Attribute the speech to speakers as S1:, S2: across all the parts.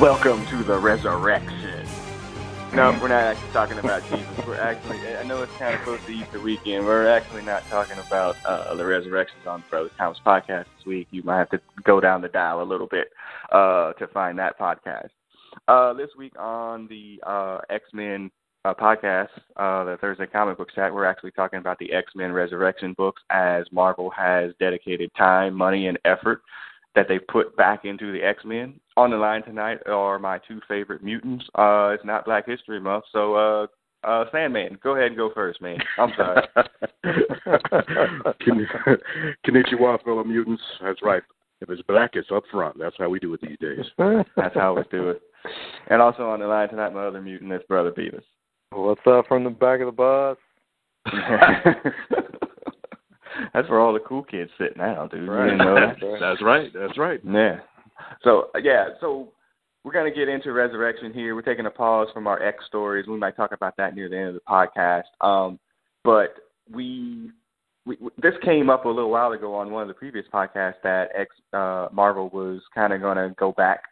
S1: Welcome to the resurrection. No, we're not actually talking about Jesus. We're actually, I know it's kind of close to Easter weekend. We're actually not talking about uh, the resurrections on Brother Thomas podcast this week. You might have to go down the dial a little bit uh, to find that podcast. Uh, this week on the uh, X Men uh, podcast, uh, the Thursday Comic Book Chat, we're actually talking about the X Men Resurrection books as Marvel has dedicated time, money, and effort that they put back into the X Men. On the line tonight are my two favorite mutants. Uh, it's not Black History Month, so uh, uh, Sandman, go ahead and go first, man. I'm sorry.
S2: Konnichiwa, fellow mutants. That's right. If it's black, it's up front. That's how we do it these days.
S1: That's how we do it. And also on the line tonight, my other mutant is Brother Beavis.
S3: What's up from the back of the bus?
S1: That's where all the cool kids sit now, dude.
S2: Right.
S1: You didn't know that?
S2: That's right. That's right.
S1: Yeah. So yeah, so we're gonna get into resurrection here. We're taking a pause from our X stories. We might talk about that near the end of the podcast. Um, but we, we this came up a little while ago on one of the previous podcasts that X uh, Marvel was kind of gonna go back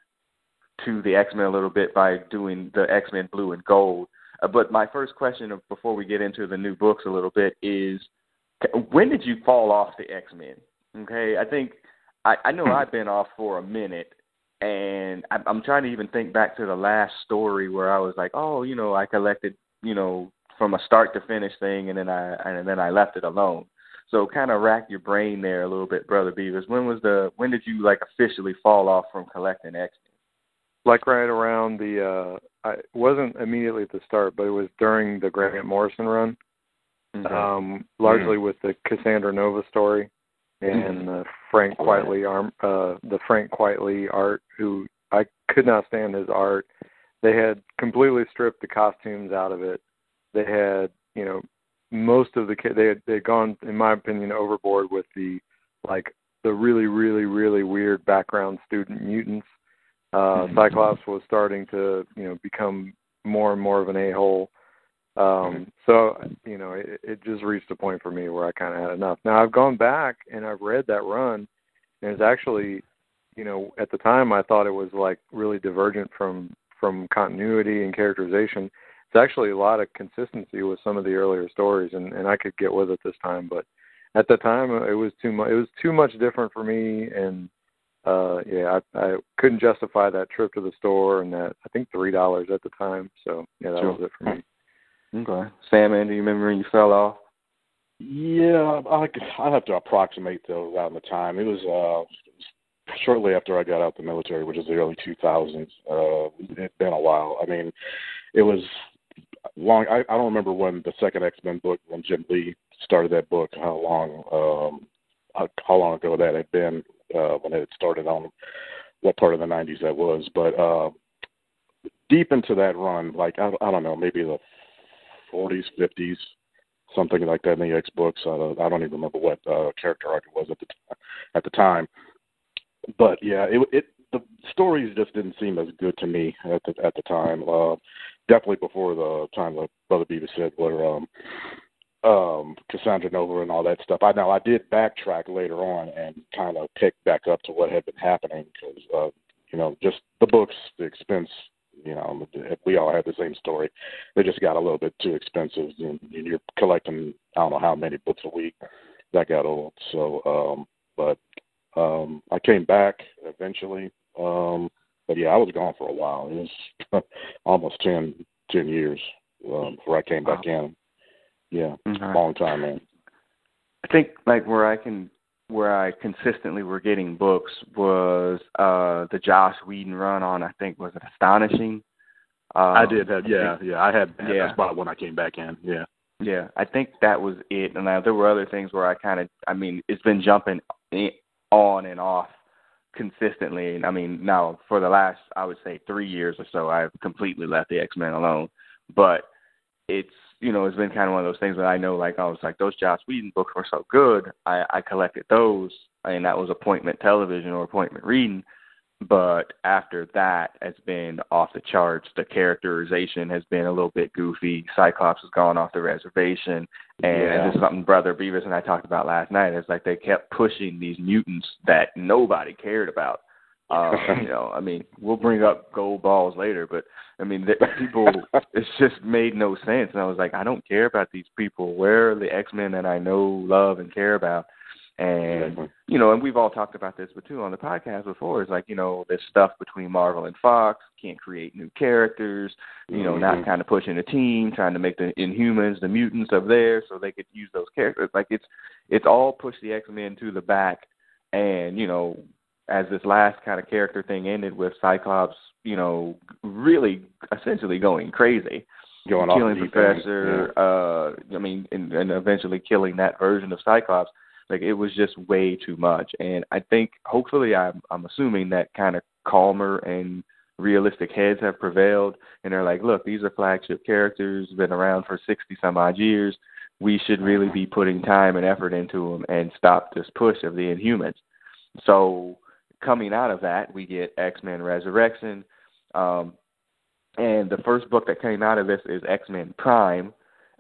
S1: to the X Men a little bit by doing the X Men Blue and Gold. Uh, but my first question before we get into the new books a little bit is when did you fall off the X Men? Okay, I think I, I know I've been off for a minute, and I'm, I'm trying to even think back to the last story where I was like, oh, you know, I collected, you know, from a start to finish thing, and then I and then I left it alone. So kind of rack your brain there a little bit, brother Beavis. When was the when did you like officially fall off from collecting X Men?
S3: Like right around the uh I wasn't immediately at the start, but it was during the Grant Morrison run.
S1: Mm-hmm.
S3: Um largely with the Cassandra Nova story and the Frank Quitely arm uh the Frank Quitely art who I could not stand his art. They had completely stripped the costumes out of it. They had, you know, most of the they had they had gone in my opinion overboard with the like the really really really weird background student mutants. Uh
S1: Mhm.
S3: Cyclops was starting to, you know, become more and more of an a-hole. Um so, you know, it, it just reached a point for me where I kind of had enough. Now I've gone back and I've read that run and it's actually, you know, at the time I thought it was like really divergent from from continuity and characterization. It's actually a lot of consistency with some of the earlier stories and and I could get with it this time, but at the time it was too much it was too much different for me and uh yeah i i couldn't justify that trip to the store and that i think three dollars at the time so yeah that
S1: Sure.
S3: was it for me
S1: Okay, Sandman, do you remember when you fell off?
S2: Yeah, I I have to approximate though around the time. It was uh shortly after I got out the military, which is the early 2000s. Uh, it'd been a while. I mean, it was long. I, I don't remember when the second X Men book, when Jim Lee started that book, how long, um, how, how long ago that had been uh, when it had started on what part of the 90s that was. But uh, deep into that run, like I, I don't know, maybe the 40s, 50s, something like that in the X books. I don't, I don't even remember what uh, character arc it was at the t- at the time. But yeah, it it the stories just didn't seem as good to me at the at the time. Uh, definitely before the time that Brother Beavis said, where um um Cassandra Nova and all that stuff. I know I did backtrack later on and kind of pick back up to what had been happening because uh, you know just the books, the expense. You know, we all had the same story. They just got a little bit too expensive, and you're collecting I don't know how many books a week. That got old. So, um, but um, I came back eventually. Um, but yeah, I was gone for a while. It was almost ten ten years um, before I came back in. Yeah, long time, man.
S1: I think like where I can where I consistently were getting books was uh the Joss Whedon run on I think was it Astonishing. Uh,
S2: I did have, yeah, yeah. I had,
S1: Yeah.
S2: that's about when I came back in. Yeah.
S1: Yeah, I think that was it. And uh, there were other things where I kind of, I mean, it's been jumping on and off consistently. And I mean, now for the last, I would say, three years or so, I've completely left the X Men alone. But it's, you know, it's been kind of one of those things that I know, like I was like, those Joss Whedon books were so good, I, I collected those, and that was appointment television or appointment reading. But after that, it's been off the charts. The characterization has been a little bit goofy. Cyclops has gone off the reservation, and
S2: Yeah.
S1: this is something Brother Beavis and I talked about last night. It's like they kept pushing these mutants that nobody cared about Um, you know, I mean, we'll bring up Goldballs later, but I mean, the, people, it's just made no sense. And I was like, I don't care about these people. Where are the X Men that I know, love, and care about? And you know, and we've all talked about this, but too on the podcast before is like you know this stuff between Marvel and Fox can't create new characters, you know, mm-hmm. not kind of pushing a team, trying to make the Inhumans, the mutants of there, so they could use those characters. Like it's it's all pushed the X Men to the back, and you know, as this last kind of character thing ended with Cyclops, you know, really essentially going crazy
S2: going
S1: killing Professor. Yeah. Uh, I mean, and, and eventually killing that version of Cyclops. Like it was just way too much, and I think hopefully I'm I'm assuming that kind of calmer and realistic heads have prevailed, and they're like, look, these are flagship characters, been around for sixty some odd years. We should really be putting time and effort into them and stop this push of the Inhumans. So coming out of that, we get X Men Resurrection. Um, and the first book that came out of this is X Men Prime,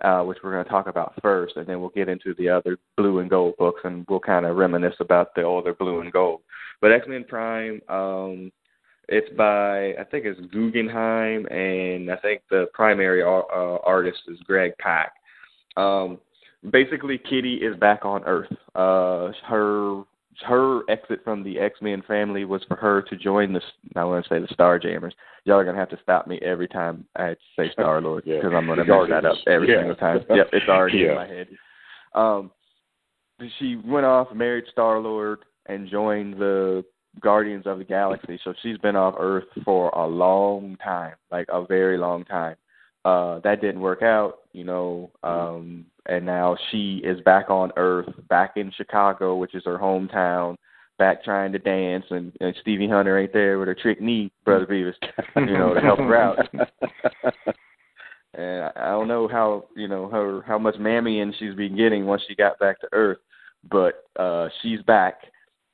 S1: uh, which we're going to talk about first, and then we'll get into the other blue and gold books, and we'll kind of reminisce about the older blue and gold. But X Men Prime, um, it's by I think it's Guggenheim, and I think the primary uh, artist is Greg Pak. Um, basically, Kitty is back on Earth. Uh, her her exit from the X Men family was for her to join the I want to say the Starjammers. Y'all are gonna have to stop me every time I say Star Lord because yeah. I'm gonna mess that up every yeah. single time. yep, it's already yeah. in my head. Um, she went off, married Star Lord, and joined the Guardians of the Galaxy. So she's been off Earth for a long time, like a very long time. Uh, that didn't work out, you know. Um, and now she is back on Earth, back in Chicago, which is her hometown, back trying to dance, and, and Stevie Hunter ain't there with her trick knee, brother Beavis, you know, to help her out. and I, don't know how you know her how much mammying she's been getting once she got back to Earth, but uh she's back,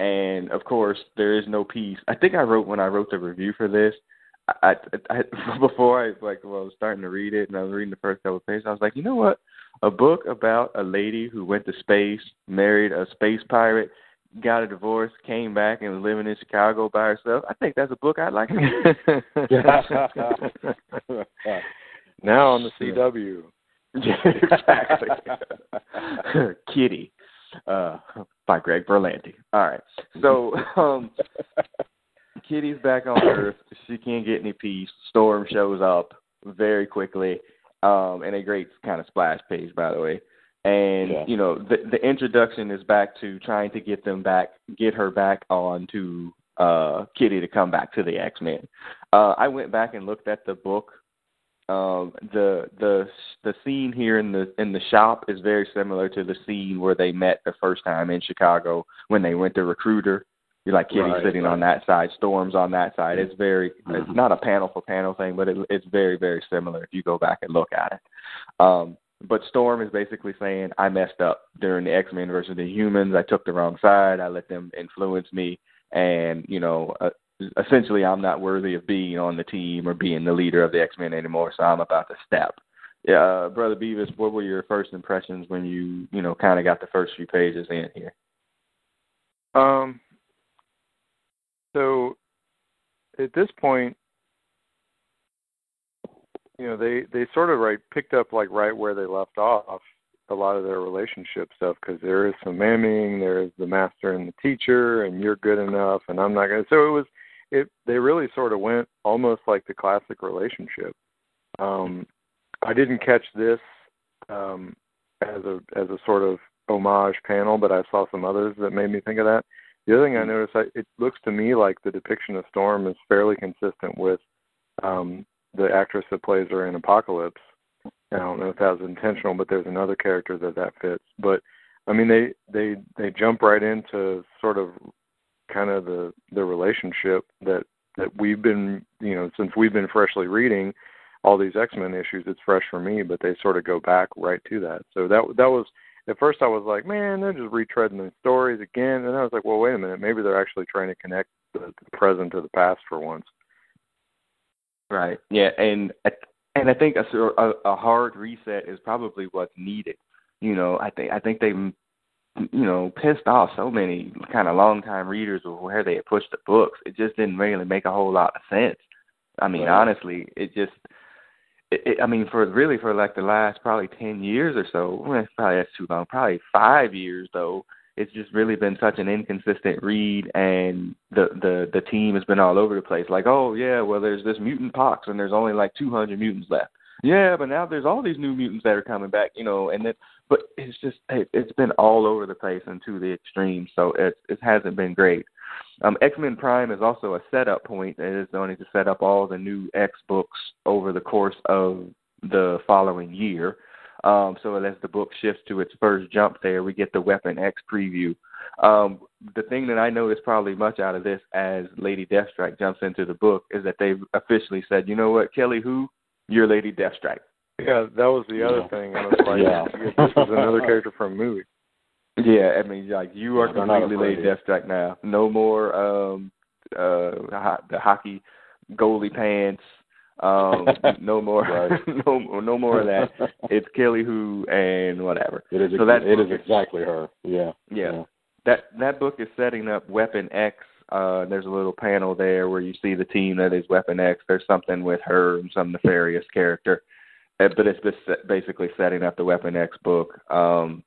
S1: and of course there is no peace. I think I wrote when I wrote the review for this. I, I, I before I like well, I was starting to read it and I was reading the first couple of pages. I was like, you know what? A book about a lady who went to space, married a space pirate, got a divorce, came back, and was living in Chicago by herself. I think that's a book I'd like to read.
S3: now on the CW.
S1: exactly. Kitty, uh, by Greg Berlanti. All right. So um, Kitty's back on Earth. She can't get any peace. Storm shows up very quickly um, and a great kind of splash page, by the way. And yeah. you know, the the introduction is back to trying to get them back, get her back on to uh, Kitty to come back to the X Men. Uh, I went back and looked at the book. Um, the the the scene here in the in the shop is very similar to the scene where they met the first time in Chicago when they went to Recruiter you're like Kitty right, sitting right. on that side, Storms on that side. It's very, mm-hmm. it's not a panel for panel thing, but it, it's very, very similar if you go back and look at it. Um, but Storm is basically saying, I messed up during the X Men versus the humans. I took the wrong side. I let them influence me, and you know, uh, essentially, I'm not worthy of being on the team or being the leader of the X Men anymore. So I'm about to step. Yeah, uh, brother Beavis, what were your first impressions when you, you know, kind of got the first few pages in here?
S3: Um, so at this point, you know, they they sort of right picked up like right where they left off a lot of their relationship stuff because there is some mamming, there is the master and the teacher, and you're good enough, and I'm not gonna. So it was it. They really sort of went almost like the classic relationship. Um, I didn't catch this um, as a as a sort of homage panel, but I saw some others that made me think of that. The other thing I mm-hmm. noticed, I, it looks to me like the depiction of Storm is fairly consistent with um, the actress that plays her in Apocalypse. I don't know if that was intentional, but there's another character that that fits. But I mean, they they they jump right into sort of kind of the the relationship that that we've been you know since we've been freshly reading all these X Men issues. It's fresh for me, but they sort of go back right to that. So that that was at first I was like, man, they're just retreading the stories again, and I was like, well, wait a minute, maybe they're actually trying to connect the, the present to the past for once.
S1: Right. Yeah, and and I think a, a, a hard reset is probably what's needed. You know, I think I think they you know pissed off so many kind of longtime readers of where they had pushed the books. It just didn't really make a whole lot of sense. I mean, right. honestly, it just. It, I mean, for really for like the last probably ten years or so, well, probably that's too long. Probably five years though it's just really been such an inconsistent read and the the the team has been all over the place like oh yeah well there's this mutant pox and there's only like 200 mutants left yeah but now there's all these new mutants that are coming back you know and then but it's just it, it's been all over the place and to the extreme so it it hasn't been great um x-men prime is also a setup point it is going to set up all the new x books over the course of the following year um, so as the book shifts to its first jump there, we get the Weapon X preview. Um, the thing that I noticed probably much out of this as Lady Deathstrike jumps into the book is that they've officially said, you know what, Kelly Hu? you're Lady Deathstrike.
S3: Yeah, that was the other yeah. thing. I was like, yeah. this is another character from a movie.
S1: Yeah, I mean, like you are completely Lady Deathstrike now. No more um uh the hockey goalie pants, um, no more, right. no, no more of that. It's Kelly Hu and whatever.
S2: It is. So that it is exactly her. Yeah.
S1: yeah. Yeah. That that book is setting up Weapon X. Uh, there's a little panel there where you see the team that is Weapon X. There's something with her and some nefarious character, uh, but it's just basically setting up the Weapon X book. Um,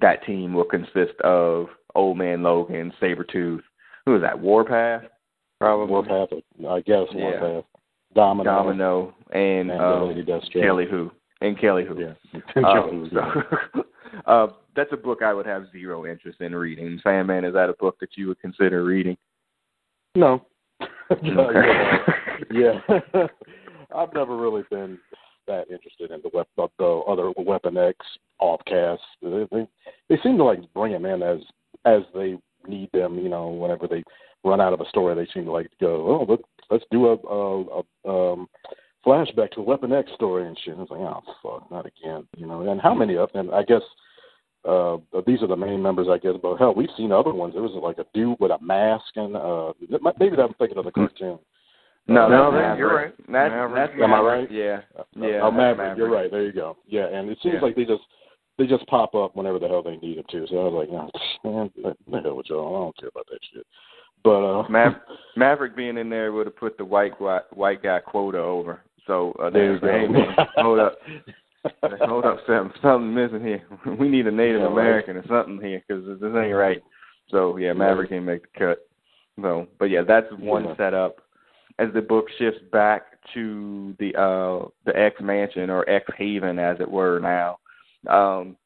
S1: that team will consist of Old Man Logan, Sabretooth. Who is that? Warpath.
S2: Probably Warpath. I guess Warpath. Yeah. Domino,
S1: Domino, and, and um, Kelly Hu. and Kelly Hu.
S2: Yeah,
S1: um, so, uh, that's a book I would have zero interest in reading. Sandman, is that a book that you would consider reading?
S2: No. yeah, yeah. I've never really been that interested in the, wep- the other Weapon X offcasts. They, they they seem to like bring them in as as they need them. You know, whenever they run out of a story, they seem to like go, oh, look, let's do a, a, a um, flashback to a Weapon X story and shit. And it's like, oh fuck, not again, you know. And how many of them? I guess uh these are the main members, I guess. But hell, we've seen other ones. There was like a dude with a mask, and uh maybe I'm thinking of the cartoon.
S1: No,
S3: uh, no, you're right.
S1: That's, Maverick. that's
S2: Am I right?
S1: Yeah, yeah.
S2: Oh, Maverick, Maverick, you're right. There you go. Yeah, and it seems yeah. like they just they just pop up whenever the hell they need them to. So I was like, no, man, the hell with y'all. I don't care about that shit. But uh,
S1: Maver- Maverick being in there would have put the white white guy quota over. So uh,
S2: you go. Hey,
S1: man, hold up. hold up, something, something missing here. We need a Native yeah, American right. or something here because this ain't right. So yeah, Maverick can make the cut. So, but yeah, that's one yeah. setup. As the book shifts back to the uh the X Mansion or X Haven, as it were now, um,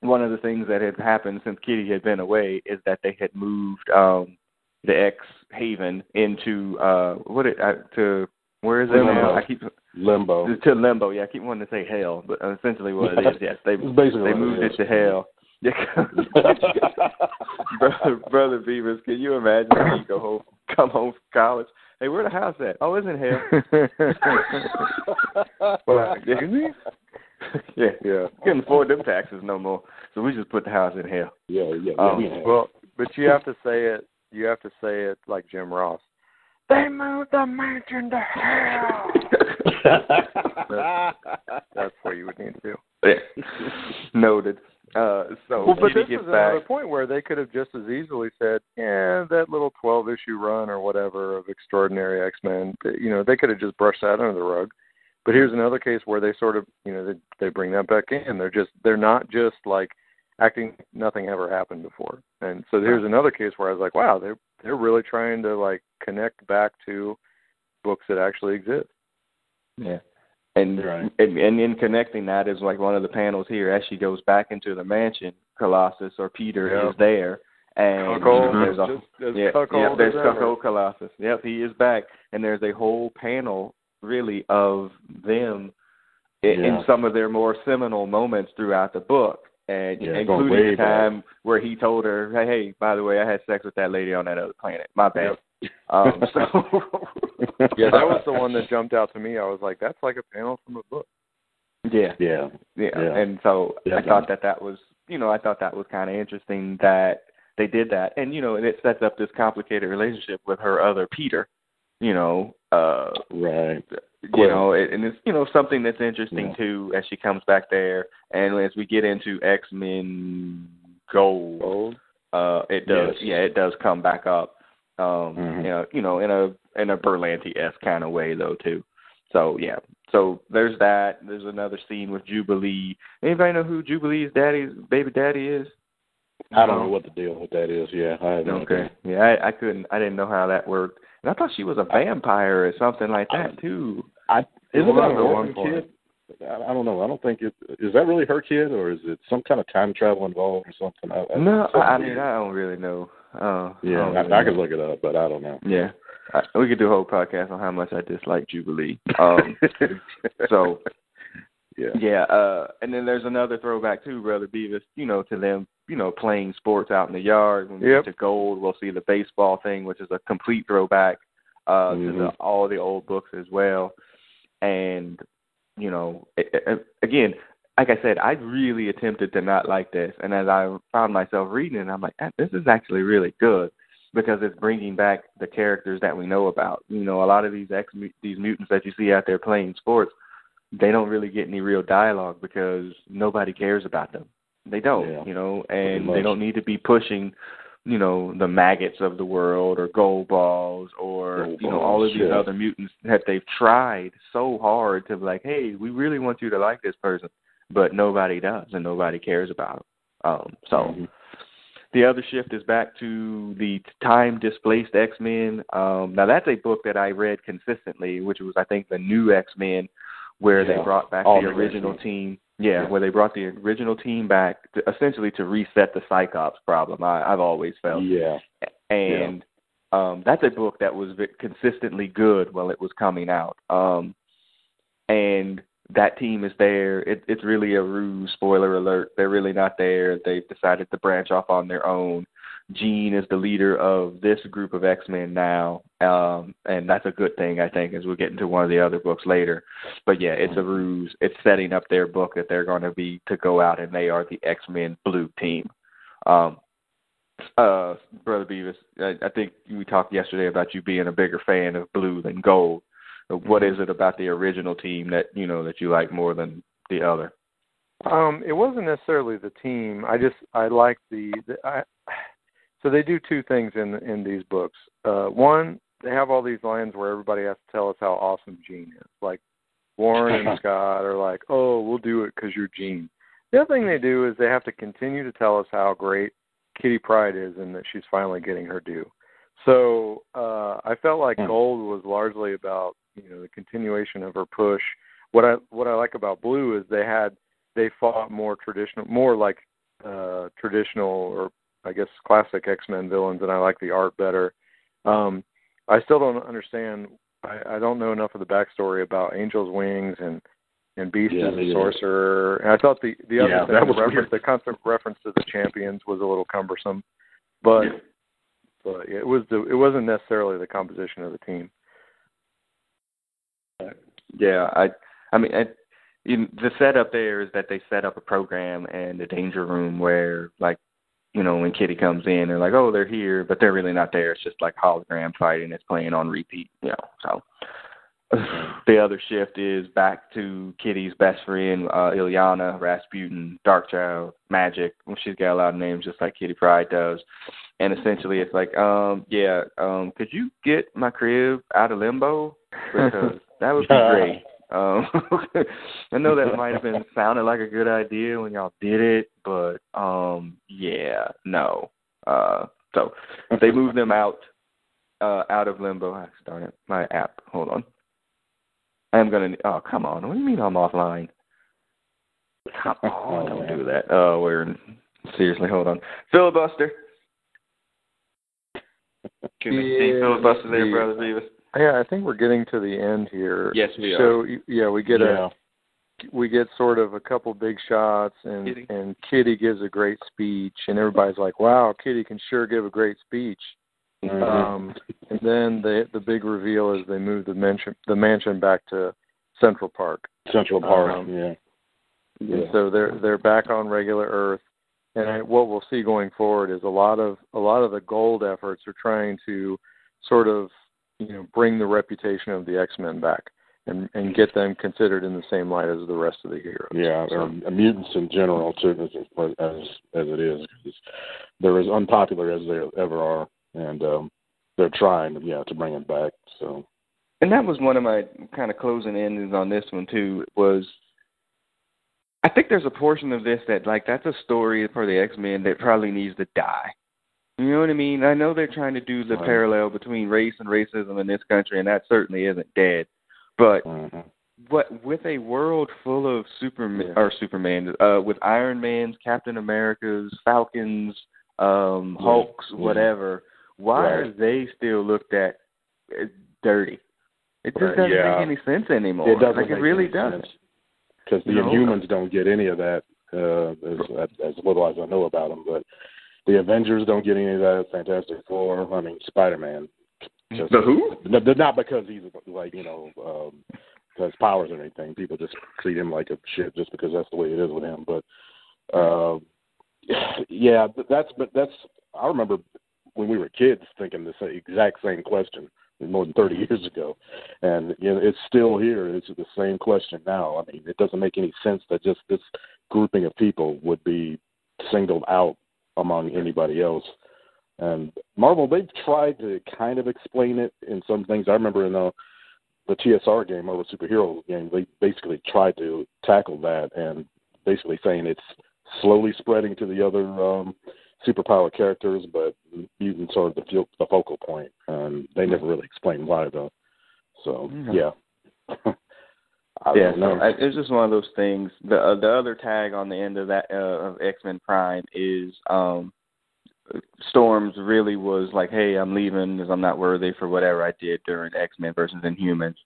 S1: one of the things that had happened since Kitty had been away is that they had moved um the X Haven into uh what it uh, to where is it
S2: limbo.
S1: now? I keep
S2: limbo
S1: to limbo. Yeah, I keep wanting to say hell, but essentially what it is, yes, they they moved it, it to hell. brother, brother Beavis, can you imagine when you go home, come home from college? Hey, where the house at? Oh, it's in hell. well, yeah, yeah, yeah. Couldn't afford them taxes no more, so we just put the house in hell.
S2: Yeah, yeah.
S3: Um, yeah. Well, but you have to say it you have to say it like Jim Ross. They moved the mansion to hell. that's, that's what you would need to do.
S1: Yeah. Noted. Uh, so
S3: well, but this
S1: is
S3: back. another point where they could have just as easily said, "Yeah, that little twelve issue run or whatever of Extraordinary X Men." You know, they could have just brushed that under the rug. But here's another case where they sort of, you know, they they bring that back in. They're just they're not just like acting nothing ever happened before. And so here's another case where I was like, wow, they're they're really trying to like connect back to books that actually exist.
S1: Yeah. And, right. and and in connecting that is like one of the panels here as she goes back into the mansion, Colossus or Peter yep. is there. And
S3: Cuckold,
S1: there's
S3: a just,
S1: yeah,
S3: yeah,
S1: there's Cuckold Colossus. Yep, he is back. And there's a whole panel really of them in, yeah. in some of their more seminal moments throughout the book and
S2: yeah,
S1: including the time back. where he told her, "Hey, hey, by the way, I had sex with that lady on that other planet. My bad." Yep. Um, so
S3: yeah, that was the one that jumped out to me. I was like, "That's like a panel from a book."
S1: Yeah,
S2: yeah,
S1: yeah.
S2: yeah.
S1: And so yeah, I thought that that was, you know, I thought that was kind of interesting that they did that, and you know, and it sets up this complicated relationship with her other Peter. You know, uh,
S2: right
S1: you know, and it's you know something that's interesting yeah. too as she comes back there, and as we get into X Men gold,
S3: Gold.
S1: uh, it does.
S2: Yes.
S1: Yeah, it does come back up. Um,
S2: Mhm.
S1: you know, you know, in a in a Berlanti esque kind of way though too. So yeah, so there's that. There's another scene with Jubilee. Anybody know who Jubilee's daddy, baby daddy is?
S2: I don't know what the deal with that is. Yeah, I have no
S1: Okay.
S2: idea.
S1: Yeah, I, I couldn't. I didn't know how that worked. And I thought she was a vampire or something like that too.
S2: I
S3: Isn't
S2: that
S3: one
S2: kid? I, I don't know. I don't think it is that really her kid, or is it some kind of time travel involved or something? I, I,
S1: No, I, I mean I don't really know. Uh,
S2: yeah, I,
S1: really
S2: I
S1: know.
S2: could look it up, but I don't know.
S1: Yeah, I, we could do a whole podcast on how much I dislike Jubilee. Um, so
S2: yeah,
S1: yeah, uh, and then there's another throwback too, brother Beavis. You know, to them, you know, playing sports out in the yard. When we
S3: Yep.
S1: get to gold, we'll see the baseball thing, which is a complete throwback uh, to the,
S2: Mhm.
S1: all the old books as well. And you know, a- a- again, like I said, I really attempted to not like this, and as I found myself reading it, I'm like, "Ah, this is actually really good because it's bringing back the characters that we know about. You know, a lot of these ex these mutants that you see out there playing sports, they don't really get any real dialogue because nobody cares about them. They don't,
S2: Yeah.
S1: you know, and they don't need to be pushing, you know, the maggots of the world or Goldballs or
S2: Gold
S1: you know all of these
S2: yeah.
S1: other mutants that they've tried so hard to be like, hey, we really want you to like this person, but nobody does and nobody cares about them. Um, so.
S2: Mhm.
S1: The other shift is back to the time displaced X Men. Um, now that's a book that I read consistently, which was I think the new X Men, where they brought back
S2: All
S1: the original
S2: X-Men.
S1: team. Yeah,
S2: Yeah.
S1: where they brought the original team back to, essentially to reset the Cyclops problem. I, I've always felt,
S2: yeah,
S1: and um, that's a book that was consistently good while it was coming out. Um, and that team is there. It, it's really a ruse. Spoiler alert: they're really not there. They've decided to branch off on their own. Jean is the leader of this group of X Men now, um, and that's a good thing, I think, as we'll get into one of the other books later. But yeah, it's a ruse. It's setting up their book that they're going to be to go out and they are the X Men Blue team. Um, uh, Brother Beavis, I, I think we talked yesterday about you being a bigger fan of blue than gold. What is it about the original team that you know that you like more than the other?
S3: Um, it wasn't necessarily the team. I just I like the, the I, so they do two things in in these books. Uh, one, they have all these lines where everybody has to tell us how awesome Jean is. Like Warren and Scott are like, "Oh, we'll do it because you're Jean." The other thing they do is they have to continue to tell us how great Kitty Pryde is and that she's finally getting her due. So uh, I felt like
S2: Hmm.
S3: Gold was largely about you know the continuation of her push. What I what I like about Blue is they had they fought more traditional, more like uh traditional or I guess classic X Men villains, and I like the art better. Um, I still don't understand. I, I don't know enough of the backstory about Angel's Wings and and Beast
S2: Yeah,
S3: is
S2: me
S3: a sorcerer. And I thought the the other
S2: Yeah,
S3: thing,
S2: that
S3: the
S2: was
S3: reference, the constant reference to the champions was a little cumbersome, but but it was the it wasn't necessarily the composition of the team.
S1: Yeah, I, I mean, I, in, the setup there is that they set up a program and a danger room where, like, you know, when Kitty comes in, they're like, oh, they're here, but they're really not there. It's just like hologram fighting. It's playing on repeat, you know. So the other shift is back to Kitty's best friend, uh, Illyana, Rasputin, Darkchild, Magik. She's got a lot of names just like Kitty Pryde does. And essentially, it's like, um, yeah, um, could you get my crib out of limbo? Because that would be great. Um, I know that might have been sounded like a good idea when y'all did it, but um, yeah, no. Uh, so they moved them out uh, out of limbo. Ah, Darn it, my app. Hold on. I am gonna. Oh, come on. What do you mean I'm offline? Come on, don't do that. Oh, we're in, seriously. Hold on. Filibuster. Can you see
S3: Yeah,
S1: filibuster there,
S3: the-
S1: brother Beavis?
S3: Yeah, I think we're getting to the end here.
S1: Yes, we are.
S3: So yeah, we get
S2: yeah.
S3: a we get sort of a couple big shots, and
S1: Kitty.
S3: and Kitty gives a great speech, and everybody's like, "Wow, Kitty can sure give a great speech."
S2: Mhm.
S3: Um, and then the the big reveal is they move the mansion the mansion back to Central Park,
S2: Central Park.
S3: um,
S2: yeah.
S3: and
S2: Yeah.
S3: so they're they're back on regular Earth. And I, what we'll see going forward is a lot of a lot of the gold efforts are trying to sort of you know bring the reputation of the X Men back. and and get them considered in the same light as the rest of the heroes.
S2: Yeah,
S3: so.
S2: or mutants in general too, as as, as it is. Cause they're as unpopular as they ever are, and um, they're trying, yeah, to bring it back. So.
S1: And that was one of my kind of closing endings on this one too. Was I think there's a portion of this that like that's a story for the X Men that probably needs to die. You know what I mean? I know they're trying to do the
S2: right.
S1: parallel between race and racism in this country, and that certainly isn't dead. But
S2: mm-hmm.
S1: what with a world full of Superman or Superman, uh, with Iron Man's, Captain America's, Falcons, um. Hulks,
S2: Yeah.
S1: whatever, why
S2: Right.
S1: are they still looked at as dirty? It just
S2: Right,
S1: doesn't
S2: yeah.
S1: make any sense anymore.
S2: It doesn't
S1: like it really doesn't.
S2: Because the
S1: know?
S2: Inhumans don't get any of that, uh, as, as little as I know about them. But the Avengers don't get any of that. Fantastic Four, I mean, Spider Man.
S1: The who?
S2: Not because he's like you know um, has powers or anything. People just treat him like a shit just because that's the way it is with him. But uh, yeah, that's but that's I remember when we were kids thinking the exact same question more than 30 years ago, and you know it's still here. It's the same question now. I mean, it doesn't make any sense that just this grouping of people would be singled out among anybody else. And Marvel, they've tried to kind of explain it in some things. I remember in the the TSR game, or the Superhero game, they basically tried to tackle that and basically saying it's slowly spreading to the other um, superpower characters, but mutants are the, the focal point, and they never really explained why though. So
S1: yeah,
S2: I
S1: yeah,
S2: don't know.
S1: so I, it's just one of those things. The uh, the other tag on the end of that uh, of X Men Prime is um Storms really was like, "Hey, I'm leaving because I'm not worthy for whatever I did during X Men versus Inhumans."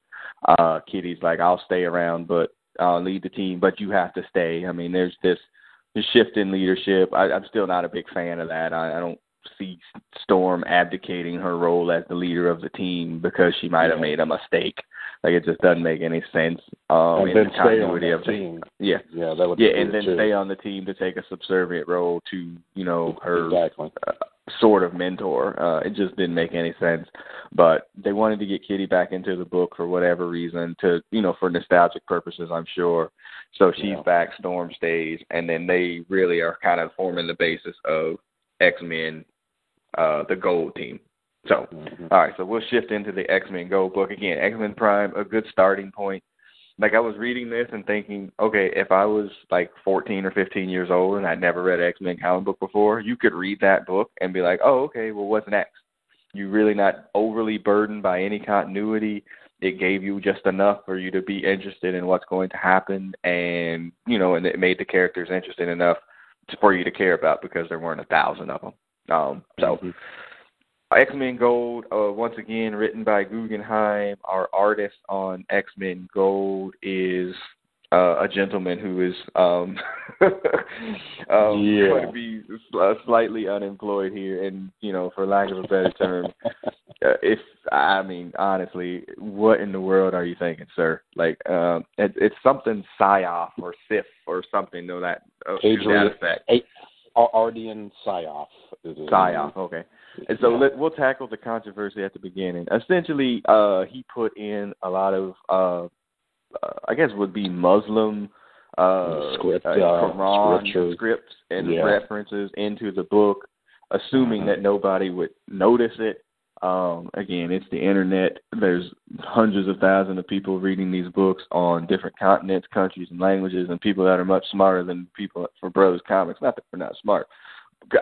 S1: Uh, Kitty's like, "I'll stay around, but I'll lead the team, but you have to stay." I mean, there's this this shift in leadership. I, I'm still not a big fan of that. I, I don't see Storm abdicating her role as the leader of the team because she might have made a mistake. Like it just doesn't make any sense. Um,
S2: and
S1: in
S2: then
S1: the continuity
S2: the
S1: of
S2: team.
S1: yeah,
S2: Yeah, that would
S1: yeah, and then
S2: too.
S1: stay on the team to take a subservient role to you know her
S2: exactly.
S1: uh, sort of mentor. Uh, it just didn't make any sense. But they wanted to get Kitty back into the book for whatever reason, to you know, for nostalgic purposes, I'm sure. So she's
S2: Yeah.
S1: back, Storm stays, and then they really are kind of forming the basis of X Men, uh, the Gold Team. So,
S2: Mhm.
S1: all right, so we'll shift into the X Men Gold book again. X Men Prime, a good starting point. Like I was reading this and thinking, okay, if I was like 14 or 15 years old and I'd never read X Men comic book before, you could read that book and be like, oh, okay, well, what's next? You're really not overly burdened by any continuity. It gave you just enough for you to be interested in what's going to happen, and you know, and it made the characters interesting enough for you to care about because there weren't a thousand of them. Um, so.
S2: Mhm.
S1: X Men Gold, uh, once again written by Guggenheim. Our artist on X Men Gold is uh, a gentleman who is um, um,
S2: Yeah.
S1: going to be uh, slightly unemployed here, and you know, for lack of a better term, uh, if I mean honestly, what in the world are you thinking, sir? Like, um, it, it's something psyop or Sif or something to that uh, to that
S2: Adrian-
S1: effect.
S2: Ar- Ardian Syaf. Is his
S1: Psyop,
S2: name.
S1: okay. And so
S2: Yeah.
S1: let, we'll tackle the controversy at the beginning. Essentially, uh, he put in a lot of, uh, uh, I guess, would be Muslim uh,
S2: Script,
S1: uh,
S2: uh,
S1: Quran scripts and
S2: Yeah.
S1: references into the book, assuming
S2: Uh-huh.
S1: that nobody would notice it. Um, again, it's the internet. There's hundreds of thousands of people reading these books on different continents, countries, and languages, and people that are much smarter than people for Bros Comics. Not that we're not smart.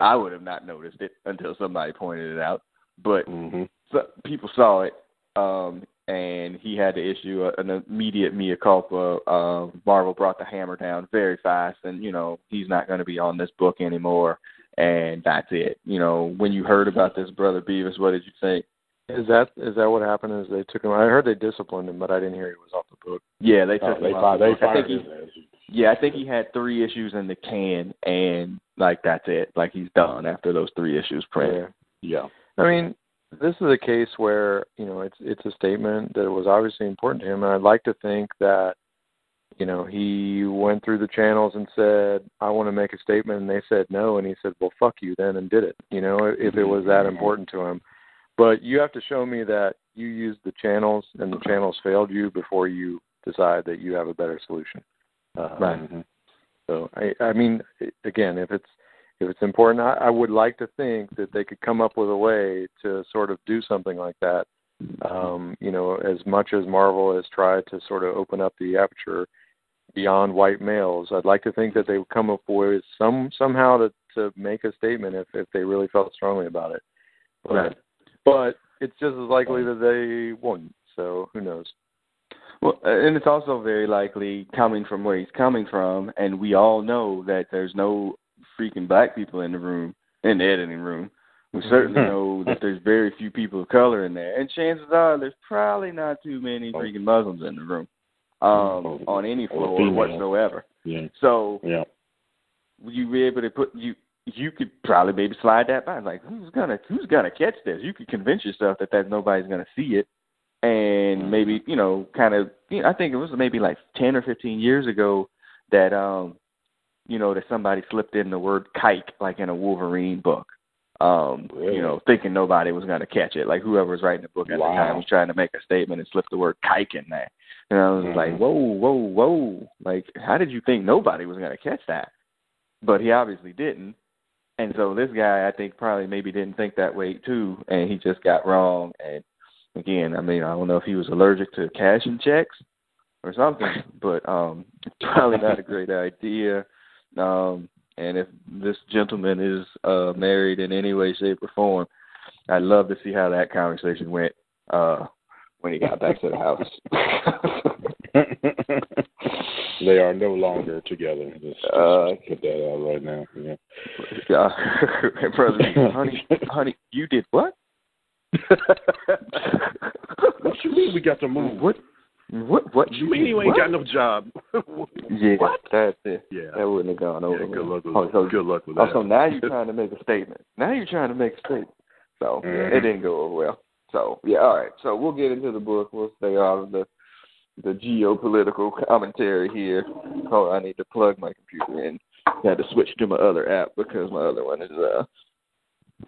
S1: I would have not noticed it until somebody pointed it out. But
S2: Mhm.
S1: so, people saw it, um, and he had to issue a, an immediate mea culpa. Uh, Marvel brought the hammer down very fast, and you know he's not going to be on this book anymore, and that's it. You know, when you heard about this, brother Beavis, what did you think?
S3: Is that is that what happened? Is they took him? I heard they disciplined him, but I didn't hear he was off the book.
S1: Yeah, they
S2: Oh,
S1: took
S2: they
S1: him out
S2: fired,
S1: the
S2: they
S1: book. I
S2: fired
S1: think he, yeah, I think he had three issues in the can, and like that's it. Like he's done after those three issues printed.
S3: Yeah.
S2: Yeah.
S3: I mean, this is a case where you know it's it's a statement that was obviously important to him, and I'd like to think that you know he went through the channels and said, "I want to make a statement," and they said no, and he said, "Well, fuck you then," and did it. You know, if it was that mm-hmm. important to him. But you have to show me that you used the channels and the channels failed you before you decide that you have a better solution.
S1: Uh, right.
S3: Mm-hmm. So I, I mean, again, if it's if it's important, I, I would like to think that they could come up with a way to sort of do something like that. Um, you know, as much as Marvel has tried to sort of open up the aperture beyond white males, I'd like to think that they would come up with some somehow to to make a statement if if they really felt strongly about it. But,
S1: right.
S3: But it's just as likely that they won't. So who knows?
S1: Well, and it's also very likely coming from where he's coming from, and we all know that there's no freaking black people in the room, in the editing room. We certainly
S3: Mm-hmm.
S1: know that there's very few people of color in there, and chances are there's probably not too many freaking Muslims in the room, um, on any floor whatsoever.
S2: Yeah.
S1: So
S2: Yeah.
S1: you be able to put you you could probably maybe slide that by like who's gonna who's gonna catch this you could convince yourself that that nobody's gonna see it and maybe you know kind of you know, i think it was maybe like ten or fifteen years ago that um you know that somebody slipped in the word kike like in a wolverine book um
S2: Really?
S1: you know thinking nobody was gonna catch it like whoever was writing the book at
S2: Wow.
S1: the time was trying to make a statement and slipped the word kike in there and i was
S2: Mhm.
S1: like whoa whoa whoa like how did you think nobody was gonna catch that but he obviously didn't. And so this guy, I think, probably maybe didn't think that way too, and he just got wrong. And again, I mean, I don't know if he was allergic to cashing checks or something, but um, it's probably not a great idea. Um, and if this gentleman is uh, married in any way, shape, or form, I'd love to see how that conversation went uh, when he got back to the house.
S2: they are no longer together. Just, just
S1: Uh,
S2: put that out right now. Yeah.
S1: Uh, brother, honey, honey, you did what?
S2: What you mean we got to move?
S1: What? What? What?
S2: you mean you ain't
S1: what?
S2: got no job?
S1: Yeah,
S2: What?
S1: that's it.
S2: Yeah.
S1: That wouldn't have gone over.
S2: Yeah, good luck with
S1: oh, so,
S2: good luck with
S1: oh,
S2: that.
S1: so now you're trying to make a statement. Now you're trying to make a statement. So yeah,
S2: Mhm.
S1: it didn't go over well. So yeah, all right. So we'll get into the book. We'll stay out of the the geopolitical commentary here. Oh, I need to plug my computer in. I had to switch to my other app because my other one is uh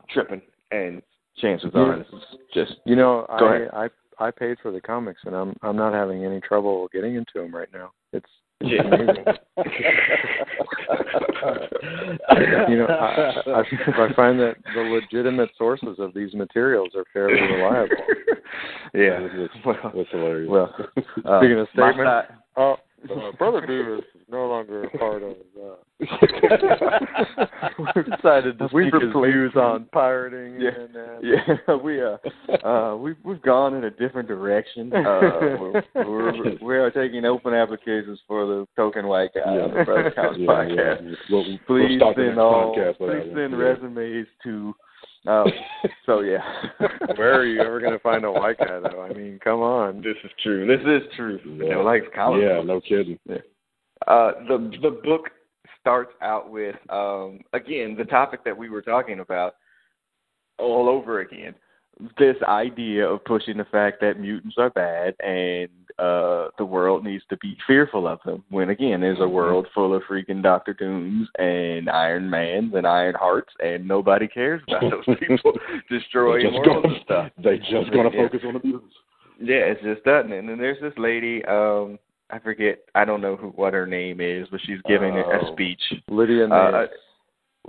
S1: tripping, and chances are this is just
S3: You know, I. I I paid for the comics, and I'm I'm not having any trouble getting into them right now. It's
S1: Yeah.
S3: amazing. you know, I, I I find that the legitimate sources of these materials are fairly reliable.
S1: Yeah.
S2: That's,
S1: Well,
S2: that's hilarious.
S1: well uh,
S3: Speaking of
S1: my
S3: statement,
S1: side-
S3: Oh, uh, Brother Beavis is no longer a part of. Uh,
S1: We've decided to
S3: we've
S1: speak his views on
S3: pirating.
S1: Yeah.
S3: and, uh,
S1: yeah we uh uh we've we've gone in a different direction uh we're, we're we are taking open applications for the token white guy on the Brother Counts
S2: yeah,
S1: podcast
S2: yeah. We'll, we'll
S1: please send all
S2: podcast
S1: please send resumes to um so yeah
S3: Where are you ever going to find a white guy, though? I mean, come on.
S1: this is true this is true
S2: Yeah.
S1: no likes comic
S2: Yeah, no kidding.
S1: Uh, the the book starts out with um, again the topic that we were talking about all over again. This idea of pushing the fact that mutants are bad and uh, the world needs to be fearful of them. When again, there's a world full of freaking Doctor Dooms and Iron Mans and Iron Hearts, and nobody cares about those people destroying
S2: just
S1: worlds
S2: gonna,
S1: and stuff.
S2: they just gonna
S1: Yeah.
S2: focus on the business.
S1: Yeah, it's just that. And then there's this lady, um, I forget, I don't know who what her name is, but she's giving a
S2: Oh.
S1: speech.
S3: Lydia
S1: Uh,
S3: Nance.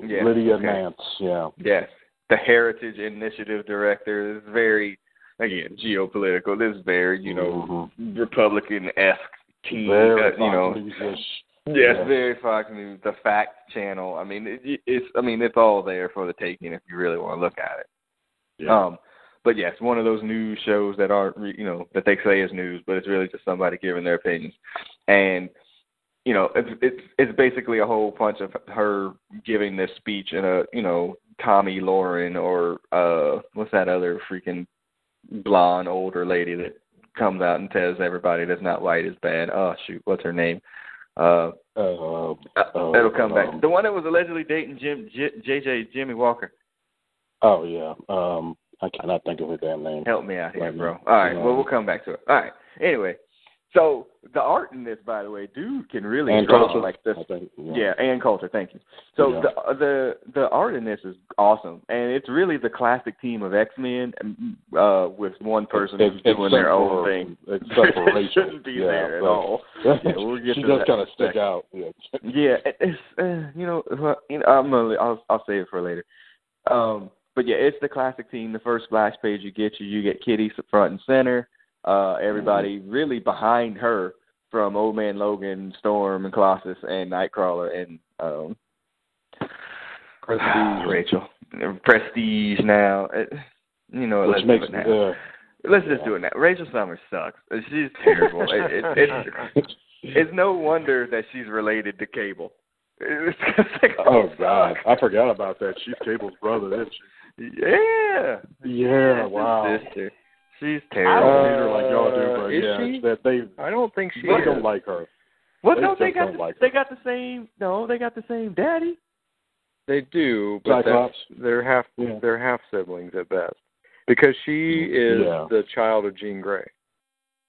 S1: yeah,
S2: Lydia
S1: okay.
S2: Nance, yeah.
S1: Yes, the Heritage Initiative director is very, again, geopolitical. This is very, you know, Republican esque team.
S2: Very
S1: uh, you know, yes,
S2: yeah.
S1: very Fox News, the Fact Channel. I mean, it, it's, I mean, it's all there for the taking if you really want to look at it.
S2: Yeah.
S1: Um, but yes, one of those news shows that aren't, re- you know, that they say is news, but it's really just somebody giving their opinions. And you know, it's it's it's basically a whole bunch of her giving this speech in a, you know, Tomi Lahren or uh, what's that other freaking blonde older lady that comes out and tells everybody that's not white is bad. Oh shoot, what's her name? Uh,
S2: Uh,
S1: uh,
S2: Oh,
S1: it'll come back.
S2: um,
S1: The one that was allegedly dating Jim J, JJ Jimmie Walker.
S2: oh yeah. Um, I cannot think of her damn name.
S1: Help me out here,
S2: Right
S1: bro. All right. Well, we'll come back to it. All right. Anyway, so the art in this, by the way, dude can really
S2: and
S1: draw
S2: culture,
S1: like this.
S2: Think, yeah.
S1: Yeah, and culture. Thank you. So
S2: Yeah.
S1: the the the art in this is awesome, and it's really the classic team of X Men, uh, with one person
S2: Ex-
S1: who's doing their own thing.
S2: Except for Rachel.
S1: shouldn't be
S2: yeah,
S1: there at all. Yeah, we'll get
S2: she does kind of stick out. Yeah.
S1: Yeah, it's uh, you know, you know, I'm gonna, I'll I'll save it for later. Um, but yeah, it's the classic team. The first splash page you get you you get Kitty front and center. Uh, everybody really behind her from Old Man Logan, Storm, and Colossus, and Nightcrawler, and um,
S3: Prestige.
S1: Rachel. Prestige now. It, you know,
S2: Which
S1: let's
S2: makes
S1: do it now.
S2: uh,
S1: Let's just do it now. Rachel Summers sucks. She's terrible. it, it, it's it's no wonder that she's related to Cable. Like,
S2: oh God, I forgot about that. She's Cable's brother, isn't she?
S1: Yeah.
S2: Yeah, wow.
S1: Sister. She's
S2: I
S1: terrible.
S2: don't hate her like y'all do,
S3: Uh,
S2: but
S3: is
S2: yeah,
S3: she?
S2: that they
S3: I don't think she
S2: they
S3: is.
S2: don't like her.
S1: What?
S2: they
S1: No, they got. The,
S2: like
S1: they got the same. No, they got the same daddy.
S3: They do, but
S2: Cyclops.
S3: that's, they're half
S2: Yeah.
S3: they're half siblings at best. Because she is
S2: Yeah.
S3: the child of Jean Grey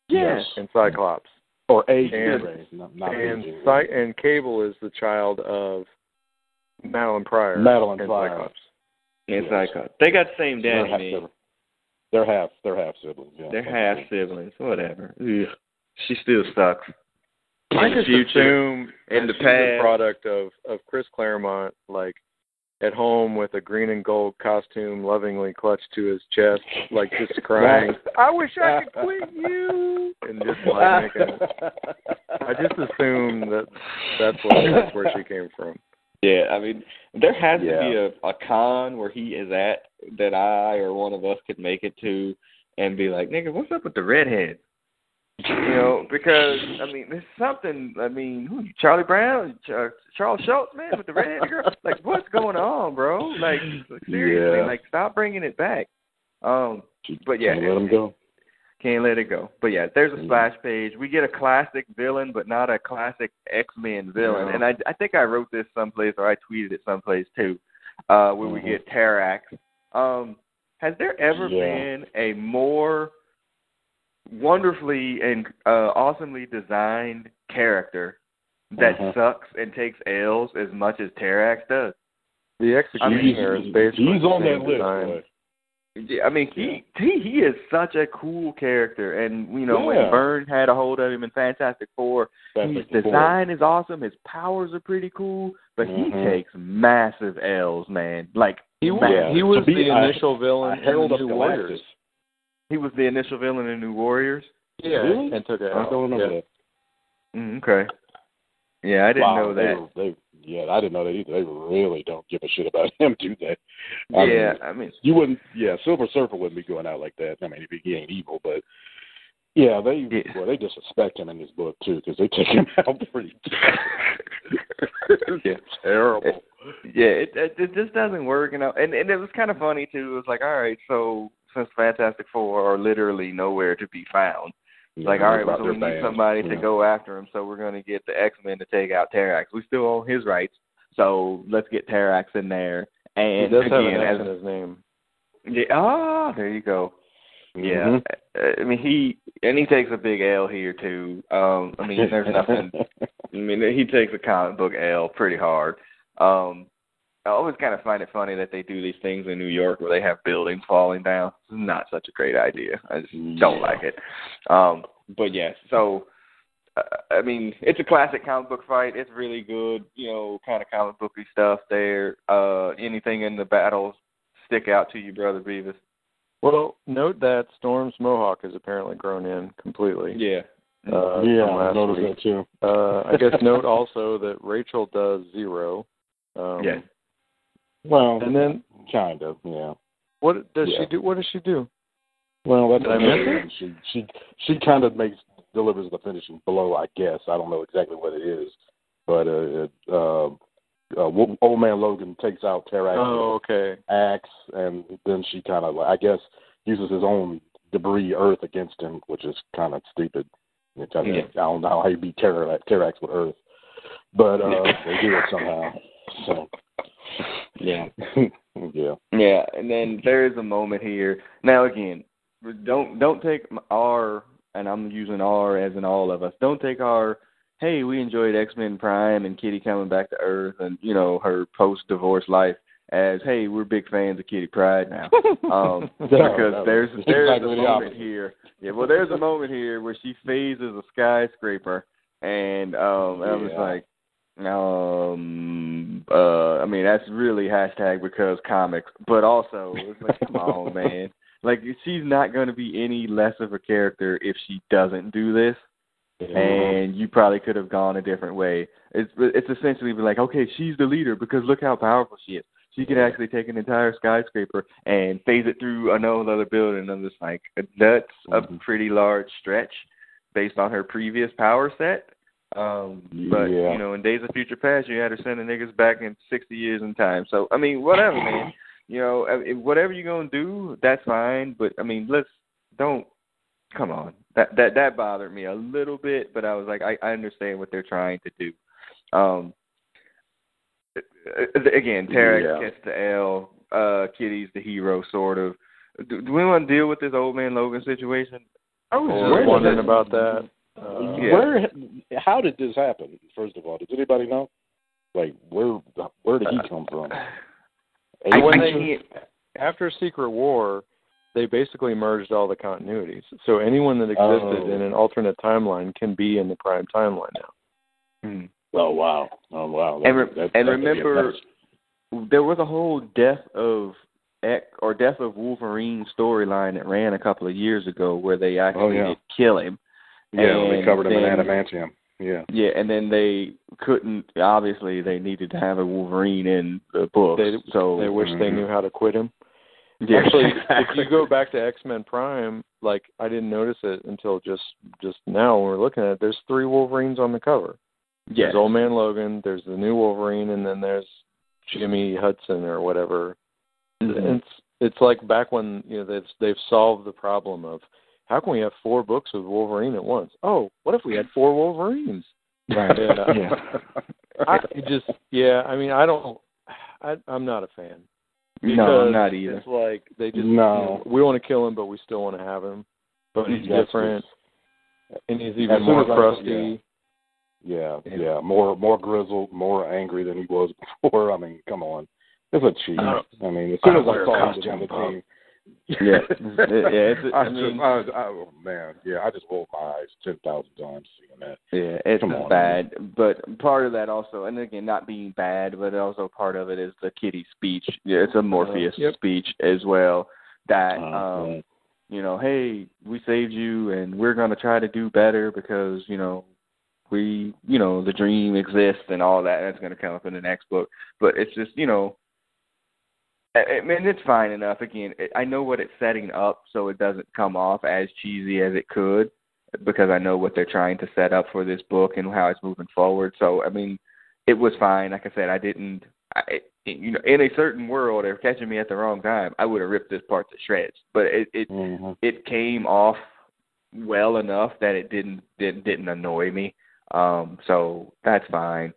S1: Yeah.
S2: Yes.
S3: and Cyclops,
S2: Or A.
S3: And-
S2: Grey, not, not
S3: and
S2: A.
S3: Cy- and Cable is the child of Madelyne Pryor
S2: Madelyne
S3: and
S2: Pryor.
S3: Cyclops.
S1: And
S2: Yes.
S1: Cyclops. They got the same
S2: They're
S1: daddy.
S2: Half,
S1: man.
S2: they're, they're half. They're half siblings. Yeah.
S1: They're half siblings. Whatever. Ugh. She still sucks.
S3: I
S1: In the
S3: just
S1: future,
S3: assume
S1: in the
S3: she's a
S1: past.
S3: product of of Chris Claremont, like at home with a green and gold costume, lovingly clutched to his chest, like just crying. I wish I could quit you, and just like making. I just assume that that's what that's where she came from.
S1: Yeah, I mean, there has
S2: Yeah.
S1: to be a, a con where he is at that I or one of us could make it to and be like, nigga, what's up with the redhead? You know, because I mean, there's something. I mean, who, Charlie Brown, Ch- Charles Schulz, man, with the redhead girl. Like, what's going on, bro? Like, seriously,
S2: Yeah.
S1: like, stop bringing it back. Um, but yeah,
S2: Can't let them go.
S1: can't let it go. But yeah, there's a
S2: Mhm.
S1: splash page. We get a classic villain, but not a classic X Men villain.
S3: No.
S1: And I I think I wrote this someplace or I tweeted it someplace too, uh, where we
S2: Mhm.
S1: get Terrax. Um, has there ever
S2: Yeah.
S1: been a more wonderfully and uh, awesomely designed character that
S2: Mhm.
S1: sucks and takes L's as much as Terrax does?
S3: The executioner is basically
S2: he's on
S3: the same
S2: that list.
S3: design.
S2: boy.
S1: Yeah, I mean, he he he is such a cool character, and you know when
S2: Yeah.
S1: Byrne had a hold of him in Fantastic Four, his
S2: Fantastic Four.
S1: design is awesome. His powers are pretty cool, but he
S2: Mhm.
S1: takes massive L's, man. Like
S3: He was
S2: Yeah.
S3: he was
S2: be
S3: the
S2: a-
S3: initial villain
S2: A Herald
S3: in New Warriors.
S1: he was the initial villain in New Warriors.
S3: Yeah,
S2: Really?
S3: and took a
S2: I don't remember
S3: yeah.
S2: that.
S1: Mm, okay. Yeah, I didn't
S2: wow,
S1: know that.
S2: were- They, yeah, I didn't know that either. They really don't give a shit about him, do they? I
S1: yeah,
S2: mean,
S1: I mean,
S2: you wouldn't. Yeah, Silver Surfer wouldn't be going out like that. I mean, if he ain't evil, but yeah, they
S1: Yeah.
S2: well, they disrespect him in this book too because they take him out pretty.
S1: yeah.
S2: terrible.
S1: yeah, it, it it just doesn't work, you know. And and it was kind of funny too. It was like, all right, so since Fantastic Four are literally nowhere to be found, like, all right, well, so we need somebody to go after him, so we're going to get the X Men to take out Terrax. We still own his rights, so let's get Terrax in there.
S3: He
S1: And
S3: does have
S1: again,
S3: an
S1: as
S3: in his name.
S1: yeah, ah, there you go. Yeah, I I mean he and he takes a big L here too. Um, I mean, there's nothing. I mean, he takes a comic book L pretty hard. Um, I always kind of find it funny that they do these things in New York where they have buildings falling down. It's not such a great idea. I just don't like it. Um, but yes, so uh, I mean, it's a classic comic book fight. It's really good, you know, kind of comic booky stuff there. Uh, anything in the battles stick out to you, brother Beavis?
S3: Well, note that Storm's mohawk has apparently grown in completely.
S1: Yeah.
S3: Uh,
S2: yeah, I
S3: last
S2: noticed
S3: week.
S2: that too.
S3: Uh, I guess note also that Rachel does zero. Um,
S1: Yeah.
S2: Well,
S3: And then
S2: kind of, yeah.
S3: what does
S2: Yeah.
S3: she do? What does she do?
S2: Well, that's
S3: Did I miss it?
S2: She she she kind of makes delivers the finishing blow, I guess. I don't know exactly what it is, but uh, it, uh, uh, old man Logan takes out Terrax
S3: Oh, okay.
S2: axe, and then she kind of, I guess, uses his own debris Earth against him, which is kind of stupid. Kind of,
S1: Yeah.
S2: I don't know how you beat Terrax, Terrax with Earth, but uh, they do it somehow. So
S1: Yeah.
S2: yeah,
S1: Yeah, and then there is a moment here. Now again, don't don't take our and I'm using R as in all of us. Don't take our hey, we enjoyed X Men Prime and Kitty coming back to Earth and you know her post divorce life as hey, we're big fans of Kitty Pryde now. Um,
S2: No,
S1: because
S2: no,
S1: there's there's
S2: exactly
S1: a moment here. Yeah, well, there's a moment here where she phases a skyscraper, and um, I'm just
S2: Yeah.
S1: like, um, uh, I mean that's really hashtag because comics, but also it's like, come on, man. Like she's not going to be any less of a character if she doesn't do this and you probably could have gone a different way. It's it's essentially like, okay, she's the leader because look how powerful she is. She can actually take an entire skyscraper and phase it through another building. I'm just like, that's a
S2: Mhm.
S1: pretty large stretch based on her previous power set. Um, but
S2: Yeah.
S1: you know, in Days of Future Past, you had her sending niggas back in 60 years in time. So I mean, whatever, man. You know, whatever you're gonna do, that's fine. But I mean, let's don't come on. That that that bothered me a little bit, but I was like, I, I understand what they're trying to do. Um, again, Tarek
S2: Yeah.
S1: gets the L. Uh, Kitty's the hero, sort of. Do, do we want to deal with this old man Logan situation?
S3: I was just wondering
S1: does
S3: about that. Uh,
S1: Yeah.
S2: Where? How did this happen? First of all, does anybody know? Like, where? Where did he come from?
S1: I,
S3: when
S1: I
S3: they- after Secret War, they basically merged all the continuities. So anyone that existed
S2: Oh.
S3: in an alternate timeline can be in the prime timeline now.
S1: Hmm.
S2: Oh wow! Oh wow!
S1: And re-
S2: That- that-
S1: and
S2: that-
S1: remember- there was a whole death of Ek or death of Wolverine storyline that ran a couple of years ago where they actually
S2: Oh, yeah.
S1: did kill him.
S2: yeah, they covered him in adamantium. Yeah.
S1: Yeah, and then they couldn't. Obviously, they needed to have a Wolverine in the book.
S3: They
S1: so
S3: they wish they
S2: Mhm.
S3: knew how to quit him.
S1: Yeah,
S3: Actually, if you go back to X Men Prime, like I didn't notice it until just just now when we're looking at it. There's three Wolverines on the cover.
S1: yeah,
S3: There's Old Man Logan. There's the new Wolverine, and then there's Jimmy Hudson or whatever.
S1: Mhm.
S3: It's it's like back when you know they've they've solved the problem of how can we have four books with Wolverine at once? Oh, what if we had four Wolverines?
S2: Right.
S3: Yeah.
S2: yeah.
S3: I just yeah. I mean, I don't. I, I'm not a fan.
S1: No,
S3: Because
S1: I'm not either.
S3: It's like they just
S2: No.
S3: you know, we want to kill him, but we still want to have him. But he's
S2: That's
S3: different, and he's even more
S2: as I-
S3: crusty.
S2: Yeah,
S1: Yeah.
S2: yeah, more more grizzled, more angry than he was before. I mean, come on, it's a cheat.
S3: I
S2: I mean, as soon
S3: I
S2: as I saw him
S3: costume,
S2: on the
S3: Bob.
S2: team,
S1: Yeah. Yeah, it's a-
S2: I,
S1: I mean-
S2: I, I, oh man, yeah, I just rolled my eyes ten thousand times seeing that.
S1: Yeah, it's
S2: Come on,
S1: bad. But part of that also, and again, not being bad, but also part of it is the kitty speech. Yeah, it's a Morpheus
S3: yep.
S1: speech as well. That
S2: Uh,
S1: um,
S2: yeah.
S1: you know, hey, we saved you, and we're gonna try to do better because you know we, you know, the dream exists and all that. That's gonna come up in the next book. But it's just, you know, I mean, it's fine enough. Again, I know what it's setting up, so it doesn't come off as cheesy as it could, because I know what they're trying to set up for this book and how it's moving forward. So, I mean, it was fine. Like I said, I didn't. I, you know, in a certain world, if catching me at the wrong time, I would have ripped this part to shreds. But it it
S2: Mhm.
S1: it came off well enough that it didn't didn't didn't annoy me. Um, so that's fine.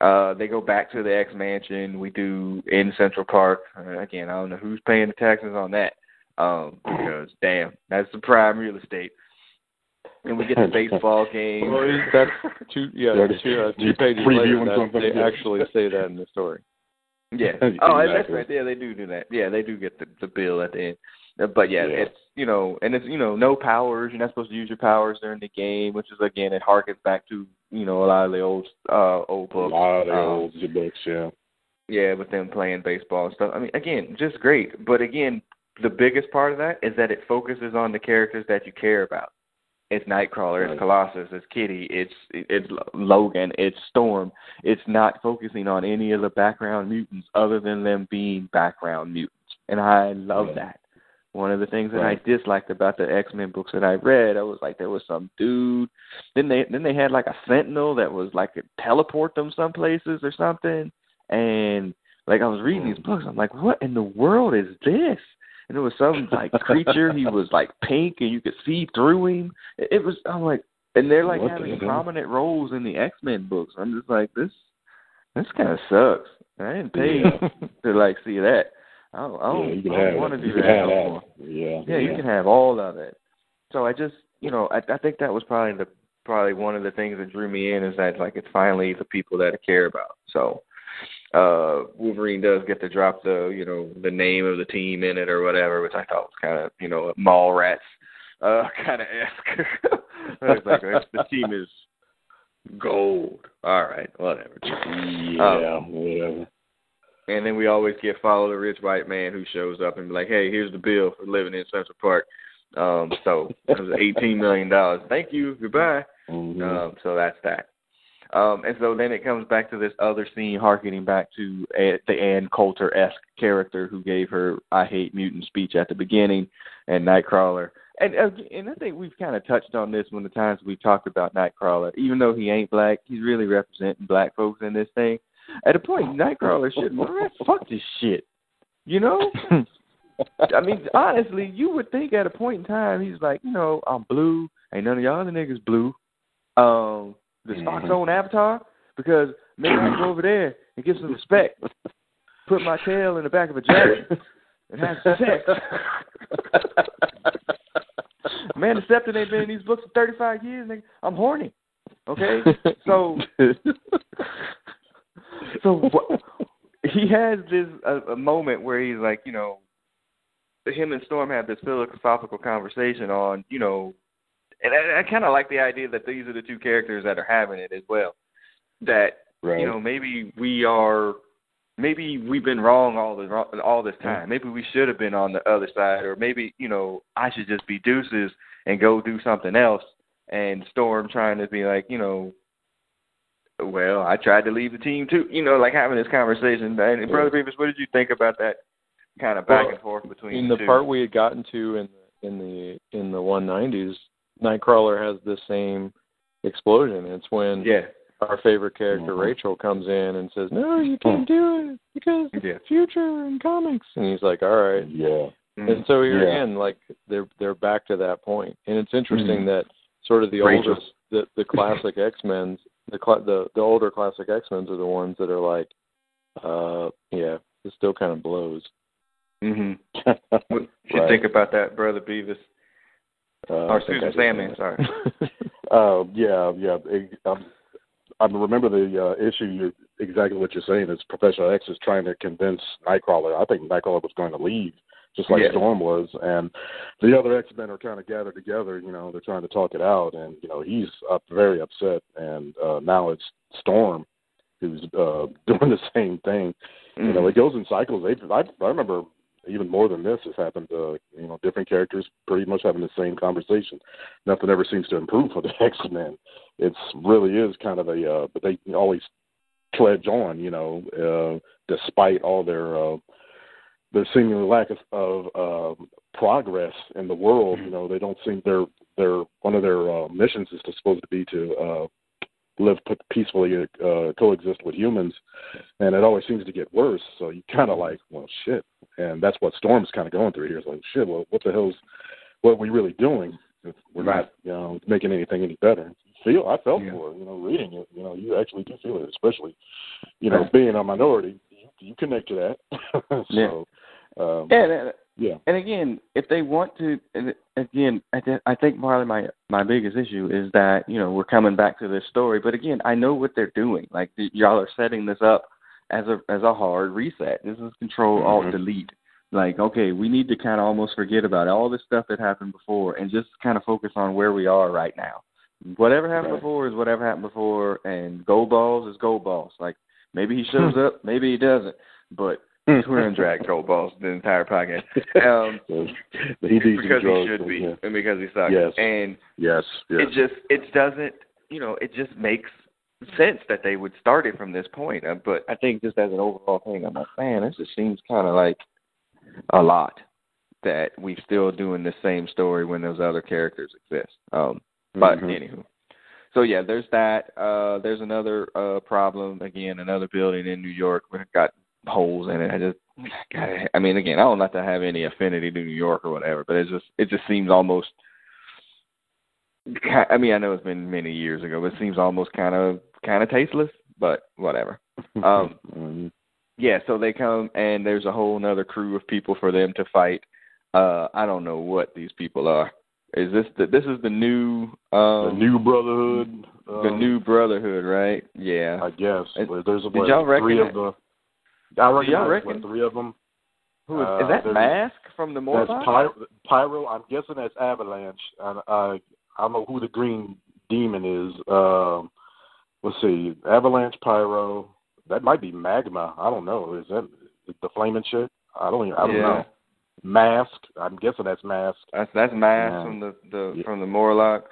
S1: Uh, they go back to the X Mansion. We do in Central Park. Uh, again, I don't know who's paying the taxes on that. Um, because damn, that's the prime real estate. And we get the baseball game.
S3: Well, that's two yeah
S2: There it is.
S3: two, uh,
S2: You
S3: two pages later that they
S2: good.
S3: actually say that in the story.
S1: Yeah. Oh, that's
S2: Exactly.
S1: right. Yeah, they do do that. Yeah, they do get the the bill at the end. Uh, But yeah,
S2: Yeah.
S1: it's you know, and it's you know, no powers. You're not supposed to use your powers during the game, which is again, it harkens back to you know a lot of the old uh old books.
S2: A lot of the
S1: Um,
S2: old books, yeah.
S1: Yeah, with them playing baseball and stuff. I mean, again, just great. But again, the biggest part of that is that it focuses on the characters that you care about. It's Nightcrawler,
S2: Right.
S1: it's Colossus, it's Kitty, it's it's Logan, it's Storm. It's not focusing on any of the background mutants other than them being background mutants, and I love
S2: Right.
S1: that. One of the things that
S2: Right.
S1: I disliked about the X Men books that I read, I was like, there was some dude. Then they then they had like a Sentinel that was like could teleport them some places or something, and like I was reading these books, I'm like, what in the world is this? And it was some like creature. He was like pink, and you could see through him. It, it was. I'm like, and they're like
S2: What
S1: having prominent roles in the X Men books. I'm just like, this, this kind of sucks. I didn't pay
S2: Yeah.
S1: to like see that. I don't, I
S2: yeah,
S1: don't,
S2: you can
S1: I don't want to do that no
S2: that.
S1: more.
S2: Yeah,
S1: Yeah, you can have all of it. So I just you know, I, I think that was probably the probably one of the things that drew me in is that like it's finally the people that I care about. So uh Wolverine does get to drop the you know the name of the team in it or whatever, which I thought was kind of you know Mallrats uh kind of esque. it's like the team is gold. All right, whatever.
S2: Yeah, um, whatever.
S1: And then we always get follow the rich white man who shows up and be like, "Hey, here's the bill for living in Central Park." Um, so it was eighteen million dollars. Thank you. Goodbye.
S2: Mm-hmm.
S1: Um, so that's that. Um, and so then it comes back to this other scene, harkening back to a, the Ann Coulter esque character who gave her "I hate mutant" speech at the beginning, and Nightcrawler. And uh, and I think we've kind of touched on this when the times we've talked about Nightcrawler. Even though he ain't black, he's really representing black folks in this thing. At a point, Nightcrawler should man, fuck this shit. You know. I mean, honestly, you would think at a point in time he's like, you know, I'm blue. Ain't none of y'all the niggas blue. Um, the Fox
S2: Mhm.
S1: own Avatar because maybe I can go over there and give some respect. Put my tail in the back of a jacket and have sex. Man, the Septon ain't been in these books for 35 years. Nigga. I'm horny. Okay, so so wh- he has this a, a moment where he's like, you know, him and Storm have this philosophical conversation on, you know, and I, I kind of like the idea that these are the two characters that are having it as well. That
S2: right.
S1: you know maybe we are maybe we've been wrong all the all this time maybe we should have been on the other side or maybe you know i should just be deuces and go do something else and storm trying to be like you know well i tried to leave the team too you know like having this conversation and brother Beavis, what did you think about that kind of back
S4: Well,
S1: and forth between
S4: in
S1: the,
S4: the
S1: two?
S4: part we had gotten to in the in the in the 190s, Nightcrawler has the same explosion. It's when
S1: yeah
S4: our favorite character
S2: Mhm.
S4: Rachel comes in and says, "No, you can't do it because it's
S1: Yeah.
S4: the future in comics." And he's like, "All right."
S2: Yeah.
S4: And so here
S2: Yeah.
S4: again, like they're they're back to that point, and it's interesting
S1: Mhm.
S4: that sort of the
S1: Rachel.
S4: oldest, the the classic X Men's, the the the older classic X Men's are the ones that are like, uh, yeah, it still kind of blows.
S1: Mhm. You
S2: Right.
S1: think about that, brother Beavis?
S2: Uh,
S1: or Susan. Sandman, sorry.
S2: Uh, yeah, yeah. It, um, I remember the uh, issue. You, exactly what you're saying is Professor X is trying to convince Nightcrawler. I think Nightcrawler was going to leave, just like
S1: Yeah.
S2: Storm was, and the other X Men are trying to gather together. You know, they're trying to talk it out, and you know he's up very upset. And uh, now it's Storm who's uh, doing the same thing. You know, it goes in cycles. They, I, I remember even more than this has happened. Uh, you know, different characters pretty much having the same conversation. Nothing ever seems to improve for the X Men. It's really is kind of a, uh, but they always trudge on. You know, uh, despite all their uh, their seeming lack of, of uh, progress in the world. You know, they don't seem their their one of their uh, missions is supposed to be to uh, live peacefully, uh, coexist with humans, and it always seems to get worse. So you kind of like, well, shit, and that's what Storm's kind of going through here. It's like, shit, well, what the hell's what are we really doing? If we're not, you know, making anything any better. Feel I felt
S1: Yeah.
S2: for it, you know, reading it. You know, you actually do feel it, especially, you know, being a minority. You, you connect to that. so, um,
S1: Yeah, and,
S2: yeah,
S1: and again, if they want to, again, I, th- I think of my my biggest issue is that you know we're coming back to this story, but again, I know what they're doing. Like y- y'all are setting this up as a as a hard reset. This is Control Alt
S2: Mhm.
S1: Delete. Like, okay, we need to kind of almost forget about all this stuff that happened before and just kind of focus on where we are right now. Whatever happened
S2: Right.
S1: before is whatever happened before, and Goldballs is Goldballs. Like maybe he shows up, maybe he doesn't, but we're gonna drag Goldballs the entire podcast. Um,
S2: he needs to be
S1: because he should be,
S2: yeah.
S1: and because he sucks.
S2: Yes.
S1: And
S2: Yes, yes.
S1: it just it doesn't, you know, it just makes sense that they would start it from this point. Uh, but I think just as an overall thing, I'm like, man, this just seems kind of like a lot that we're still doing the same story when those other characters exist. Um, but
S2: Mhm.
S1: anywho, so yeah, there's that. Uh, there's another uh, problem again, another building in New York where it got holes in it. I just, God, I mean, again, I don't have to have any affinity to New York or whatever, but it just it just seems almost. I mean, I know it's been many years ago, but it seems almost kind of kind of tasteless. But whatever. Um,
S2: Mhm.
S1: yeah, so they come and there's a whole another crew of people for them to fight. Uh I don't know what these people are. Is this the this is the new um
S2: the new Brotherhood.
S1: the
S2: um,
S1: new Brotherhood, right? Yeah.
S2: I guess.
S1: It-
S2: There's
S1: did
S2: what,
S1: y'all
S2: three of the. I recognize
S1: reckon?
S2: what, three of them.
S1: Who is,
S2: uh,
S1: is that Masque from the
S2: That's Pyro, Pyro. I'm guessing that's Avalanche. And uh, I don't know who the Green Demon is. Um, let's see, Avalanche, Pyro. That might be Magma. I don't know. Is that the flaming shit? I don't. Even, I don't
S1: Yeah.
S2: know. Masque. I'm guessing that's Masque.
S1: That's that's Masque
S2: Yeah.
S1: from the, the
S2: Yeah.
S1: from the Morlocks.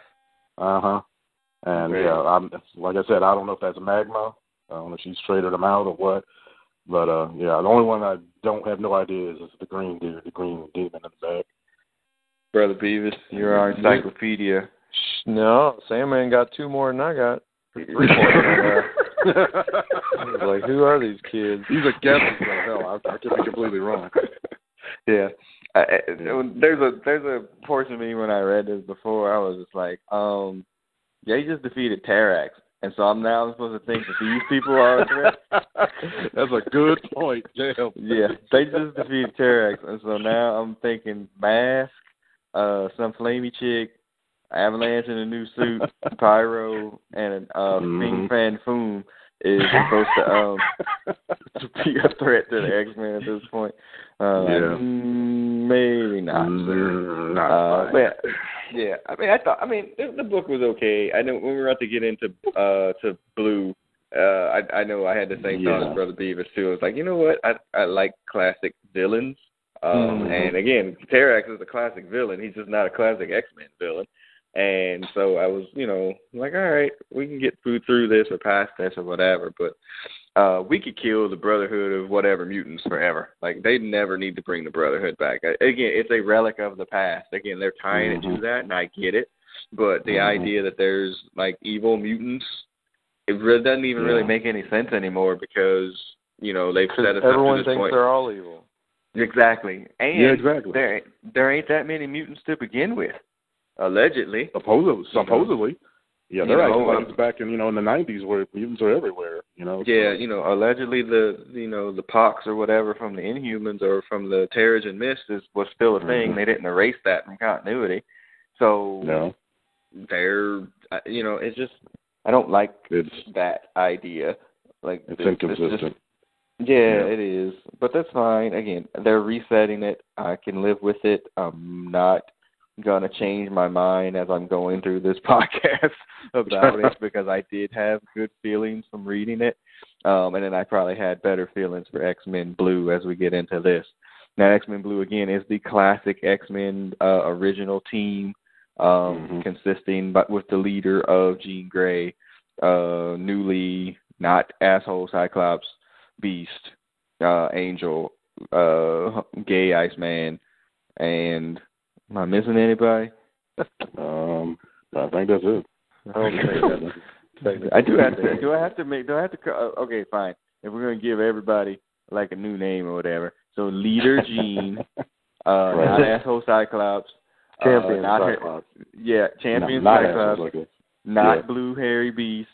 S2: Uh huh. And
S1: Right.
S2: yeah, I'm like I said, I don't know if that's Magma. I don't know if she's traded them out or what. But uh yeah, the only one I don't have no idea is, is the green dude, the green demon in the back.
S1: Brother Beavis, you're our encyclopedia.
S4: No, Sandman got two more than I got. Three more than I got. I was like, who are these kids?
S2: He's a guessing, so hell, I, I could be completely wrong.
S1: Yeah. I, there's a there's a portion of me when I read this before I was just like, um, yeah, he just defeated Terrax, and so I'm now supposed to think that these people are a threat.
S2: That's a good point, Jam.
S1: yeah, they just defeated Terrax, and so now I'm thinking Masque, uh, some flamey chick, Avalanche in a new suit, Pyro, and uh,
S2: Mhm.
S1: Fin Fang Foom is supposed to um to be a threat to the X Men at this point. Uh,
S2: Yeah.
S1: mm, maybe not.
S2: Mm, not
S1: Uh, but yeah, I mean, I thought, I mean, the, the book was okay. I know when we were about to get into uh to Blue, uh, I I know I had the same thought
S2: Yeah.
S1: as Brother Beavis too. It's like, you know what? I I like classic villains. Um,
S2: Mhm.
S1: and again, Terrax is a classic villain. He's just not a classic X Men villain. And so I was, you know, like, all right, we can get through through this or past this or whatever, but uh we could kill the Brotherhood of whatever mutants forever. Like they never need to bring the Brotherhood back. I- Again, it's a relic of the past. Again, they're trying to do
S2: Mhm.
S1: that, and I get it. But the
S2: Mhm.
S1: idea that there's like evil mutants, it really doesn't even really make any sense anymore because you know they've set us up
S4: everyone
S1: to this
S4: thinks
S1: point.
S4: they're all evil.
S1: Exactly, and
S2: Yeah, exactly.
S1: there there ain't that many mutants to begin with, allegedly.
S2: Supposedly, supposedly. Yeah,
S1: You
S2: they're
S1: know,
S2: acting like
S1: um,
S2: back in you know in the '90s where mutants are everywhere. You know. so-
S1: Yeah, you know, allegedly the you know the pox or whatever from the Inhumans or from the Terrigen Mist is was still a thing.
S2: Mhm.
S1: They didn't erase that from continuity, so
S2: No,
S1: they're uh, you know it's just I don't like
S2: it's
S1: that idea. Like
S2: it's
S1: this- this
S2: inconsistent.
S1: just- yeah,
S2: Yeah.
S1: it is, but that's fine. Again, they're resetting it. I can live with it. I'm not gonna change my mind as I'm going through this podcast about it because I did have good feelings from reading it, um, and then I probably had better feelings for X Men Blue as we get into this. Now, X Men Blue again is the classic X Men uh, original team, um,
S2: Mhm.
S1: consisting but with the leader of Jean Grey, uh, newly not asshole Cyclops, Beast, uh, Angel, uh, Gay Iceman, and am I missing anybody?
S2: Um, I think that's it.
S1: I do have to. Do I have to make? Do I have to? co- uh, Okay, fine. If we're gonna give everybody like a new name or whatever, so leader Jean, uh,
S2: Right.
S1: not asshole Cyclops,
S4: Champion
S1: uh, not
S4: Cyclops.
S1: yeah, champion
S2: not,
S1: Cyclops,
S2: Not like
S1: not
S2: yeah.
S1: blue hairy beast,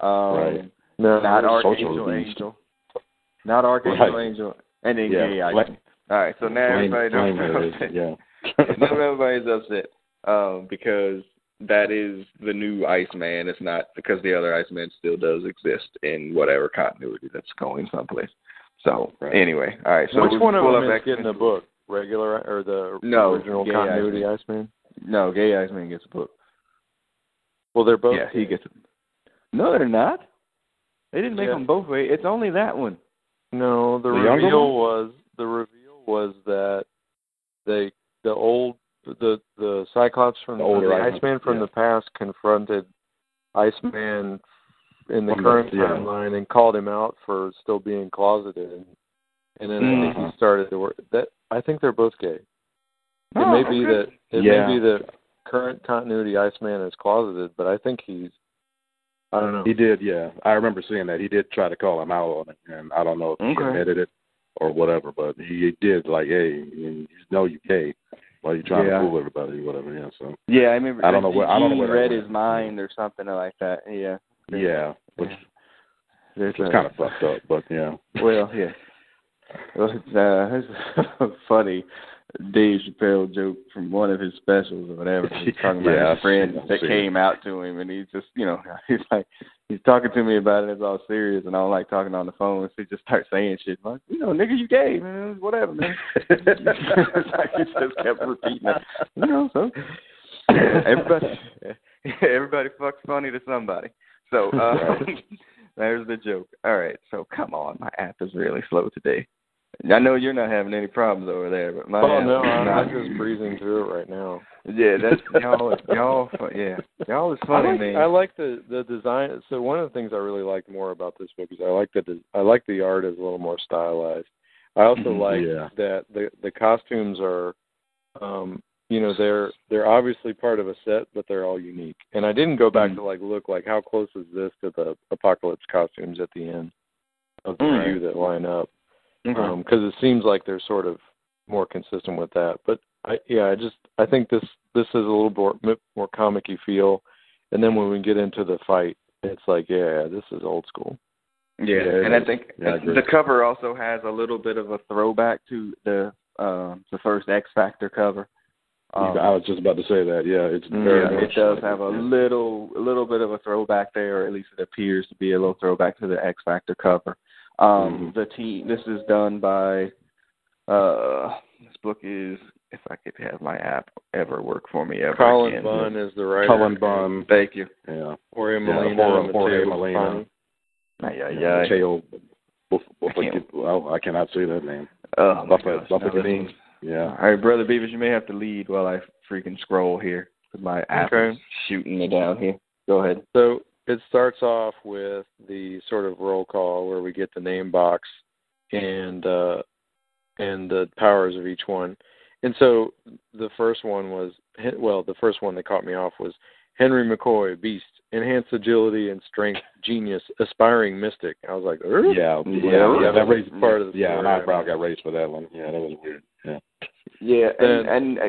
S1: um,
S2: Right.
S4: No,
S1: not
S2: Social
S1: Archangel
S2: Beast.
S1: Angel, not Archangel
S2: Right.
S1: Angel, and then
S2: Yeah,
S1: Gay
S2: Flame-
S1: All right, so now
S2: Flame-
S1: everybody knows.
S2: hairs, yeah.
S1: now everybody's upset um, because that is the new Iceman. It's not because the other Iceman still does exist in whatever continuity that's going someplace. So
S2: Right.
S1: anyway, all right. So
S4: Which one of
S1: pull
S4: them
S1: up
S4: is
S1: X-Men.
S4: getting a book? Regular or the
S1: No,
S4: original
S1: Gay
S4: continuity
S1: Iceman.
S4: Iceman?
S1: No, Gay Iceman gets a book.
S4: Well, they're both.
S1: yeah, he gets it. No, they're not. They didn't make
S4: Yeah.
S1: them both way. It's only that one.
S4: No, the,
S2: The
S4: reveal was the reveal was that they the old the the Cyclops from
S2: The
S4: the,
S2: older
S4: the
S2: Iceman,
S4: Iceman from
S2: yeah.
S4: the past confronted Iceman in the
S2: From the-
S4: current
S2: yeah.
S4: timeline and called him out for still being closeted. And and then I think he mm-hmm. started to work. That I think they're both gay. It
S1: Oh,
S4: may be that it
S2: Yeah.
S4: may be that current continuity Iceman is closeted, but I think he's. I don't know.
S2: He did, yeah. I remember seeing that. He did try to call him out on it, and I don't know if he
S1: Okay.
S2: admitted it or whatever, but he did like, hey, you know you gay. Why you're trying
S1: Yeah.
S2: to fool everybody or whatever? Yeah. So
S1: Yeah, I remember.
S2: I don't know where- I don't know that
S1: read his mind or something like that. Yeah.
S2: yeah, which
S1: There's
S2: is kind of fucked up, but yeah.
S1: Well, yeah. Well, it's, uh, it's funny Dave Chappelle joke from one of his specials or whatever. He's talking about
S2: Yeah,
S1: his friend that came out to him, and he's just, you know, he's like, he's talking to me about it. It's all serious, and I don't like talking on the phone. So he just starts saying shit like, you know, nigga, you gay, man, whatever, man. it's like he just kept repeating it, you know. So everybody, everybody fucks funny to somebody. So uh, there's the joke. All right, so come on, my app is really slow today. I know you're not having any problems over there, but my
S3: Oh no, I'm,
S1: not.
S3: Just breezing through it right now.
S1: Yeah, that's y'all. Y'all, yeah, y'all is funny,
S3: I like,
S1: man.
S3: I like the the design. So one of the things I really like more about this book is I like the I like the art is a little more stylized. I also
S1: Mhm,
S3: like
S2: yeah.
S3: that the the costumes are, um, you know, they're they're obviously part of a set, but they're all unique. And I didn't go back
S1: Mhm.
S3: to like look like how close is this to the apocalypse costumes at the end of the
S1: Mm.
S3: few that line up
S1: Okay.
S3: because it seems like they're sort of more consistent with that. But I, yeah, I just I think this this is a little more more comic-y feel, and then when we get into the fight, it's like yeah, this is old school.
S1: yeah,
S2: yeah,
S1: and I think.
S2: Yeah, I
S1: the cover also has a little bit of a throwback to the uh, the first X Factor cover. Um,
S2: I was just about to say that. Yeah, it's
S3: Mm,
S2: very
S1: yeah, it does
S2: like
S1: have a little a little bit of a throwback there, or at least it appears to be a little throwback to the X Factor cover. Um,
S2: Mhm.
S1: The team. This is done by. Uh, this book is if I could have my app ever work for me ever
S3: Cullen
S1: again.
S3: Bunn is the writer.
S2: Cullen Bunn.
S1: Thank you.
S2: Yeah.
S3: Jorge
S2: Yeah,
S3: Molina,
S2: Jorge- Jorge Molina.
S3: Buffagni.
S1: Ay, ay,
S2: yeah. Matteo
S1: I can't-
S2: Buf- well, I cannot say that name.
S1: Oh, my
S2: Buffett-
S1: gosh,
S2: Buffett
S1: no, this
S2: Bean.
S1: is-
S2: Yeah.
S1: All right, brother Beavis, you may have to lead while I freaking scroll here. 'cause My app
S3: Okay.
S1: is shooting me down here. Go ahead.
S3: So it starts off with the sort of roll call where we get the name box and uh, and the powers of each one. And so the first one was well, the first one that caught me off was Henry McCoy, Beast, enhanced agility and strength, genius, aspiring mystic. I was like, er?
S2: Yeah,
S1: Yeah,
S2: yeah, yeah. That
S3: was
S2: raised
S3: part of the
S2: Yeah, an
S3: story.
S2: eyebrow got raised for that one. Yeah, that was weird. Yeah.
S1: Yeah, and,
S3: Then-
S1: and uh,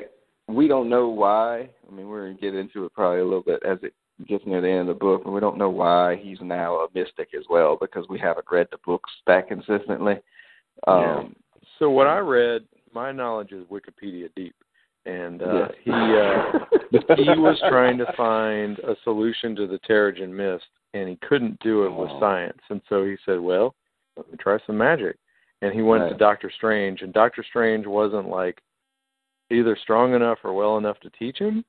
S1: we don't know why. I mean, we're gonna get into it probably a little bit as it gets near the end of the book, and we don't know why he's now a mystic as well because we haven't read the books that consistently. Um,
S3: So what I read, my knowledge is Wikipedia deep, and uh,
S1: Yes.
S3: he uh, he was trying to find a solution to the Terrigen mist, and he couldn't do it with
S2: Oh.
S3: science, and so he said, "Well, let me try some magic." And he went to Doctor Strange, and Doctor Strange wasn't like either strong enough or well enough to teach him,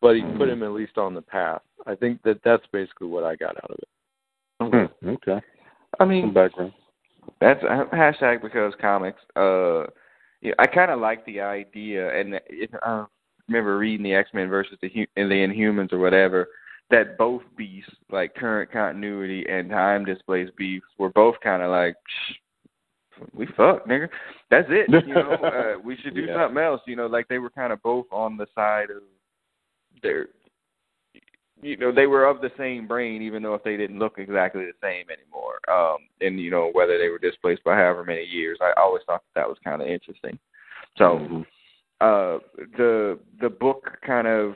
S3: but he put him at least on the path. I think that that's basically what I got out of it.
S2: Hmm, okay.
S1: I
S2: Some
S1: mean,
S2: background.
S1: That's uh, hashtag because comics. Uh, yeah, I kind of like the idea, and it, uh, remember reading the X Men versus the and the Inhumans or whatever. That both beasts, like current continuity and time displaced beasts, were both kind of like, Shh, we fuck, nigga. That's it. You know, uh, we should do
S2: Yeah.
S1: something else. You know, like they were kind of both on the side of their. You know, they were of the same brain, even though if they didn't look exactly the same anymore. Um, and you know whether they were displaced by however many years. I always thought that, that was kind of interesting. So
S2: Mhm.
S1: uh the the book kind of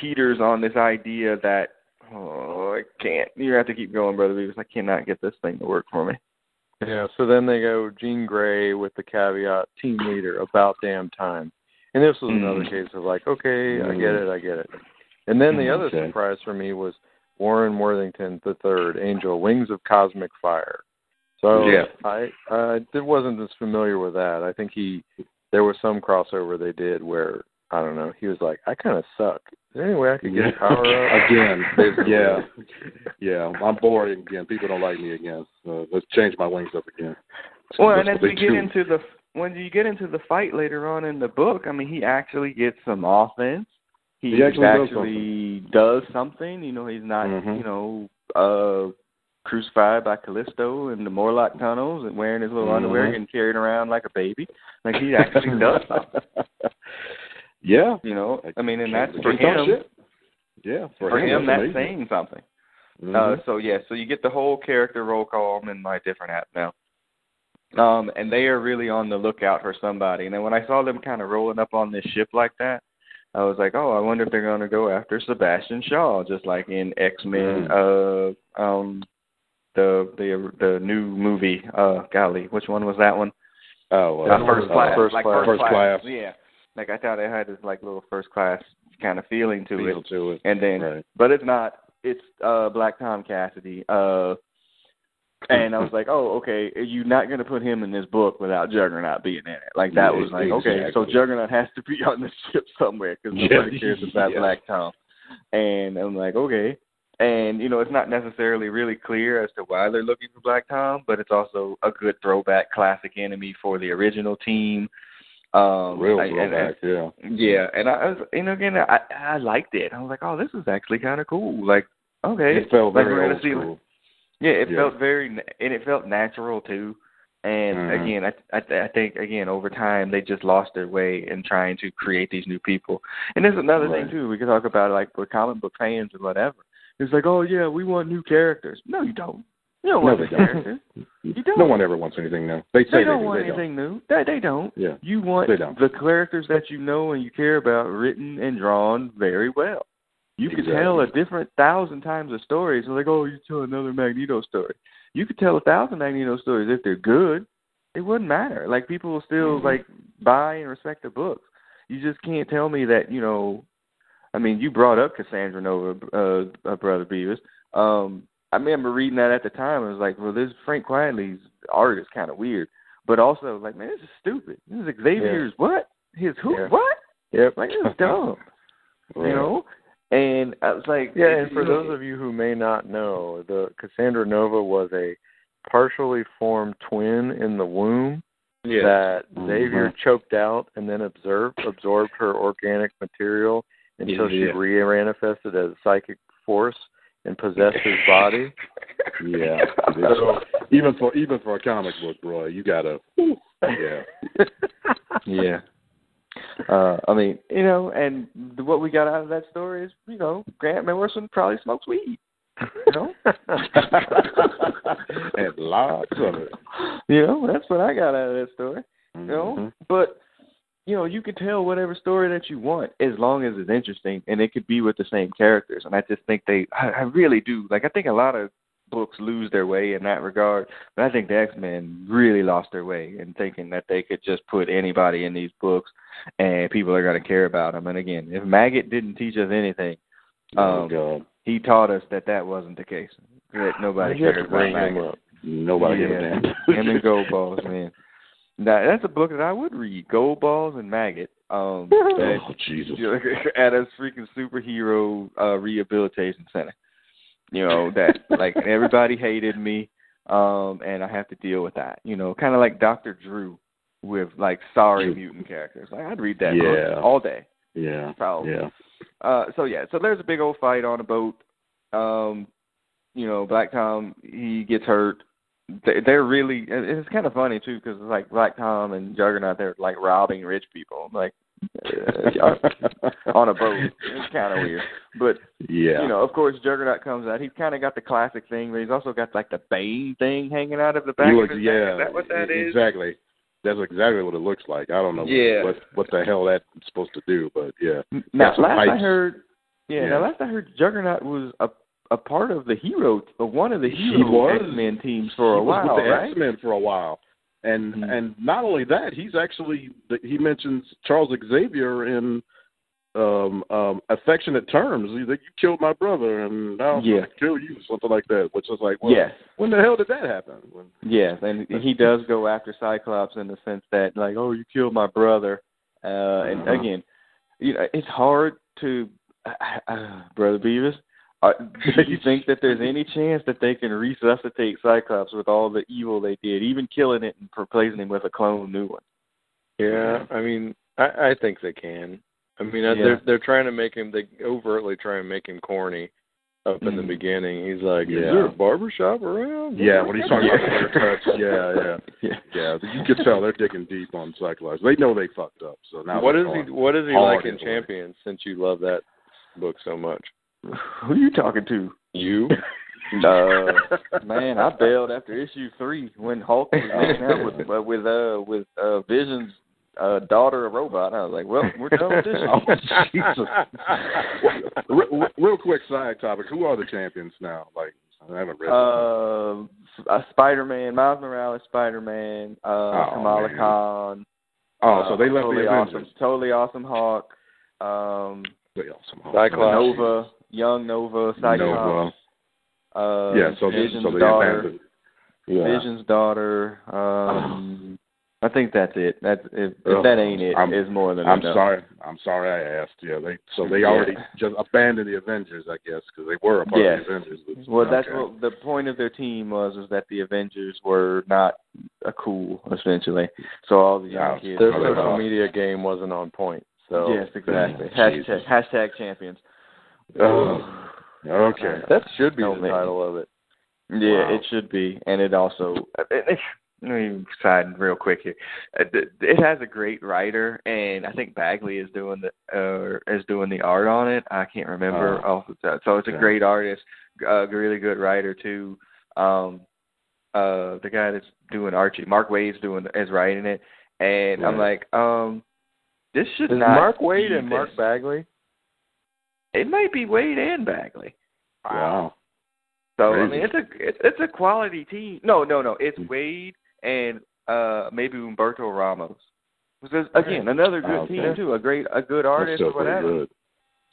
S1: teeters on this idea that oh I can't you have to keep going, brother because I cannot get this thing to work for me.
S3: Yeah, so then they go Jean Grey with the caveat, team leader, about damn time. And this was another
S1: Mm.
S3: case of like, okay, I
S2: Mm.
S3: get it, I get it. And then the other
S2: Okay.
S3: surprise for me was Warren Worthington the third, Angel, Wings of Cosmic Fire. So
S1: Yeah.
S3: I uh it wasn't as familiar with that. I think he there was some crossover they did where I don't know, he was like, I kinda suck. Is there any way I could get a power up?
S2: again.
S3: Basically.
S2: Yeah, yeah. I'm bored again. People don't like me again. So let's change my wings up again.
S1: Well, and as
S2: what they
S1: we get
S2: do.
S1: into the when you get into the fight later on in the book, I mean, he actually gets some offense. He,
S2: He actually does
S1: actually does something. You know, he's not
S2: Mhm.
S1: you know uh crucified by Callisto in the Morlock tunnels and wearing his little
S2: Mhm.
S1: underwear and carried around like a baby. Like he actually does something.
S2: yeah.
S1: You know, I mean, and that's for him.
S2: Yeah,
S1: For him, that's
S2: amazing.
S1: saying something.
S2: Mhm.
S1: Uh, so yeah, so you get the whole character roll call. In my different app now. Um, and they are really on the lookout for somebody. And then when I saw them kind of rolling up on this ship like that, I was like, oh, I wonder if they're going to go after Sebastian Shaw, just like in X Men. Uh, um, the the the new movie. Uh, golly, which one was that one?
S2: Oh,
S1: uh, first class,
S3: first
S1: like
S3: class.
S1: first,
S2: First class.
S1: Yeah, like I thought it had this like little first class kind of feeling to
S2: feel
S1: it,
S2: to it.
S1: and then,
S2: Right.
S1: but it's not. It's uh Black Tom Cassidy. Uh, and I was like, oh, okay, you're not going to put him in this book without Juggernaut being in it. Like that
S2: Yeah,
S1: was like, okay, so. Juggernaut has to be on the ship somewhere because nobody
S2: Yeah,
S1: cares about
S2: yeah.
S1: Black Tom. And I'm like, okay. And you know, it's not necessarily really clear as to why they're looking for Black Tom, but it's also a good throwback, classic enemy for the original team. Um,
S2: Real
S1: I-
S2: throwback, yeah.
S1: yeah, and I was, you know, again, I I liked it. I was like, oh, this is actually kind of cool. Like, okay,
S2: It felt
S1: like
S2: very
S1: gonna
S2: old school.
S1: Yeah, it
S2: Yeah.
S1: felt very, and it felt natural too. And
S2: Mhm.
S1: again, I, I I think again over time they just lost their way in trying to create these new people. And there's another
S2: Right.
S1: thing too. We could talk about like with comic book fans or whatever. It's like, oh yeah, we want new characters. No, you don't. You don't
S2: No,
S1: want
S2: they
S1: new characters. You don't.
S2: No one ever wants anything new. They say
S1: They
S2: they,
S1: don't
S2: do,
S1: want
S2: they don't.
S1: anything new. They they don't.
S2: Yeah.
S1: You want
S2: They don't.
S1: the characters that you know and you care about written and drawn very well. You could tell a different thousand times a story. So like, oh, you tell another Magneto story. You could tell a thousand Magneto stories if they're good. It wouldn't matter. Like people will still
S2: Mhm.
S1: like buy and respect the books. You just can't tell me that you know. I mean, you brought up Cassandra Nova, uh, uh brother Beavis. Um, I remember reading that at the time. I was like, well, this Frank Quitely's art is kind of weird, but also like, man, this is stupid. This is Xavier's what? His who?
S3: Yeah.
S1: What?
S3: Yep.
S1: Like this is dumb.
S2: Right.
S1: You know. And I was like,
S3: Yeah, and for those of you who may not know, the Cassandra Nova was a partially formed twin in the womb
S1: yeah,
S3: that. Xavier mm-hmm. choked out and then absorbed absorbed her organic material until
S2: Yeah.
S3: she re-manifested as a psychic force and possessed his body.
S2: Yeah. So even for even for a comic book, bro, you gotta. yeah.
S1: yeah. Uh, I mean, you know, and the, what we got out of that story is, you know, Grant Morrison probably smokes weed. You know,
S2: and lots of it.
S1: you know, that's what I got out of that story. You know,
S2: Mhm.
S1: but you know, you can tell whatever story that you want as long as it's interesting, and it could be with the same characters. And I just think they, I, I really do. Like, I think a lot of books lose their way in that regard, but I think the X Men really lost their way in thinking that they could just put anybody in these books, and people are going to care about them. And again, if Maggott didn't teach us anything,
S2: Oh
S1: um,
S2: God.
S1: he taught us that that wasn't the case. That nobody cared about
S3: Maggott.
S2: Nobody
S1: yeah.
S2: gave a damn.
S1: Him and Goldballs, man. Now, that's a book that I would read. Goldballs and Maggott. Um, at,
S2: Oh Jesus.
S1: at a freaking superhero uh, rehabilitation center. You know that like everybody hated me, um, and I have to deal with that. You know, kind of like Doctor Drew with like sorry mutant characters. Like I'd read that
S2: Yeah.
S1: book all day.
S2: Yeah.
S1: Probably.
S2: Yeah.
S1: Uh, so yeah, so there's a big old fight on a boat. Um, you know, Black Tom he gets hurt. They- They're really. It's kind of funny too because like Black Tom and Juggernaut, they're like robbing rich people, like Uh, on a boat. It's kind of weird, but
S2: Yeah.
S1: you know, of course, Juggernaut comes out. He's kind of got the classic thing, but he's also got like the Bane thing hanging out of the back
S2: You
S1: of his
S2: yeah.
S1: neck. Is that what that is?
S2: Exactly. That's exactly what it looks like. I don't know
S1: Yeah.
S2: what what the hell that's supposed to do, but yeah.
S1: Now, last I heard, yeah,
S2: Yeah.
S1: Now, last I heard, Juggernaut was a a part of the hero, one of the
S2: He
S1: hero. X Men teams for a while,
S2: the
S1: right?
S2: X-Men for a while. And
S1: Mhm.
S2: and not only that, he's actually he mentions Charles Xavier in um um affectionate terms. He's like, You killed my brother and now I'm
S1: Yeah.
S2: gonna kill you, something like that. Which is like, well,
S1: yes,
S2: when the hell did that happen? When,
S1: yes, and he does go after Cyclops in the sense that, like, oh, you killed my brother, uh, and
S2: Uh-huh.
S1: again, you know, it's hard to, uh, brother Beavis. Uh, do you think that there's any chance that they can resuscitate Cyclops with all the evil they did, even killing it and replacing him with a clone new one?
S3: Yeah, I mean, I, I think they can. I mean, uh
S1: Yeah.
S3: they're they're trying to make him. They overtly try and make him corny. Up in the
S1: Mhm.
S3: beginning, he's like, "Is
S2: Yeah.
S3: there a barbershop around?"
S2: yeah, when he's talking about haircuts, yeah, yeah.
S1: Yeah.
S2: Yeah, you can tell they're digging deep on Cyclops. They know they fucked up. So now
S3: what is he? What is he like in. Champions? Since you love that book so much,
S1: Who are you talking to?
S3: you.
S1: Uh, man, I bailed after issue three when Hulk was hanging out with uh, with uh with uh Vision's uh daughter, a robot. I was like, well, we're done with this.
S2: Oh, Jesus. real, real quick side topic: Who are the champions now? Like, I haven't read.
S1: Uh, uh, Spider-Man, Miles Morales, Spider-Man, uh,
S2: Oh,
S1: Kamala
S2: man.
S1: Khan.
S2: oh, so
S1: uh,
S2: they left
S1: totally
S2: the Avengers.
S1: awesome, totally awesome Hulk. Um,
S2: They awesome.
S4: Cyclops.
S1: Nova, young Nova, Cyclops.
S2: Nova.
S1: Uh,
S2: yeah, so
S1: Vision's
S2: so
S1: daughter.
S2: Yeah.
S1: Vision's daughter. Um, I think that's it. That's if, if that ain't it,
S2: I'm-
S1: it's more than
S2: I'm
S1: enough.
S2: sorry. I'm sorry I asked. Yeah, they so they
S1: Yeah.
S2: already just abandoned the Avengers, I guess, because they were a part
S1: Yes.
S2: of the Avengers. but-
S1: Well, that's what the point of their team was, was that the Avengers were not a cool, essentially. So all the young
S2: Yeah,
S1: kids.
S4: Their social media game wasn't on point. So
S1: yes, exactly. Hashtag, hashtag champions.
S2: Oh, okay.
S4: that should be
S1: No,
S4: the title of it.
S1: Yeah,
S2: Wow.
S1: it should be, and it also. It, let me side real quick here. Uh, It has a great writer, and I think Bagley is doing the uh, is doing the art on it. I can't remember
S2: Oh.
S1: off the top. So it's a
S2: Okay.
S1: great artist, a really good writer too. Um, uh, the guy that's doing Archie, Mark Waid's doing is writing it, and I'm like, um, this should
S4: Is
S1: not.
S4: Mark
S1: Waid
S4: and Mark. Bagley?
S1: It might be Waid and Bagley.
S2: Wow.
S1: So I mean, it's a it's, it's a quality team. No, no, no. It's. Waid and uh maybe Humberto Ramos. Which is again another good
S2: okay.
S1: team too. A great a good artist or whatever.
S2: good.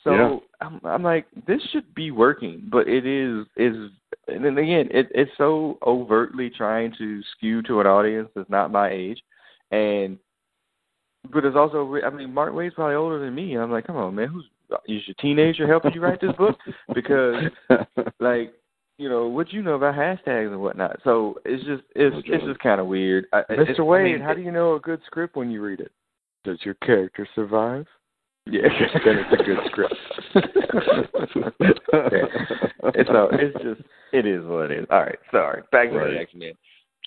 S1: So
S2: Yeah.
S1: I'm I'm like this should be working, but it is is and then again it it's so overtly trying to skew to an audience that's not my age, and but it's also I mean Mark Waid's probably older than me, and I'm like come on man, who's is your teenager helping you write this book? Because like you know what you know about hashtags and whatnot. So it's just it's
S2: No
S1: it's just kind of weird. I,
S4: Mr.
S1: it's, I
S4: Waid,
S1: mean,
S4: how do you know a good script when you read it? Does your character survive?
S1: Yeah,
S4: then it's a good script.
S1: it's so it's just it is what it is. All right, sorry. Back to
S2: Right.
S1: the X Men.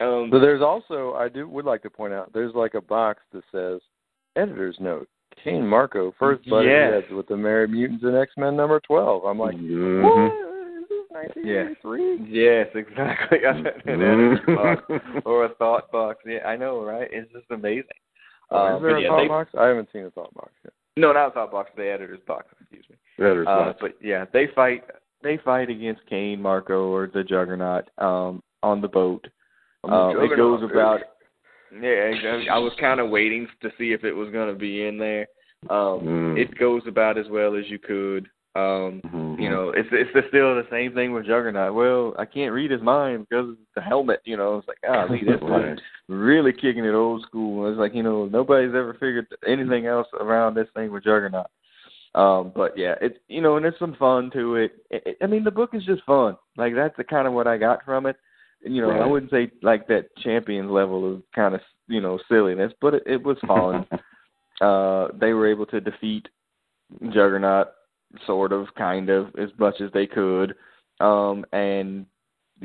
S1: Um,
S4: So there's also I do would like to point out there's like a box that says editor's note. Cain Marko first buddy
S1: Yes.
S4: heads with the Merry Mutants and X Men number twelve. I'm like,
S2: Mhm.
S4: what? Is this 1983?
S1: yes, exactly. An
S2: Mhm.
S1: or a thought box. Yeah, I know, right? It's just amazing.
S4: Oh,
S1: Um,
S4: is there a
S1: yeah,
S4: thought
S1: they-
S4: box? I haven't seen a thought box yet.
S1: No, not a thought box. The editor's box. Excuse me.
S2: Editor's
S1: Uh,
S2: box.
S1: but yeah, they fight. They fight against Cain, Marko, or the Juggernaut um, on the boat. Um, it goes about. Yeah, exactly. I was kind of waiting to see if it was going to be in there. Um,
S2: Mm.
S1: It goes about as well as you could. Um,
S2: Mhm.
S1: You know, it's it's still the same thing with Juggernaut. Well, I can't read his mind because of the helmet. You know, it's like, ah,
S2: Right.
S1: really kicking it old school. It's like you know nobody's ever figured anything else around this thing with Juggernaut. Um, but yeah, it's you know, and there's some fun to it. it, it I mean, the book is just fun. Like that's the kind of what I got from it. You know, I wouldn't say like that champions level of kind of you know silliness, but it, it was fun. uh, they were able to defeat Juggernaut, sort of, kind of, as much as they could. Um, and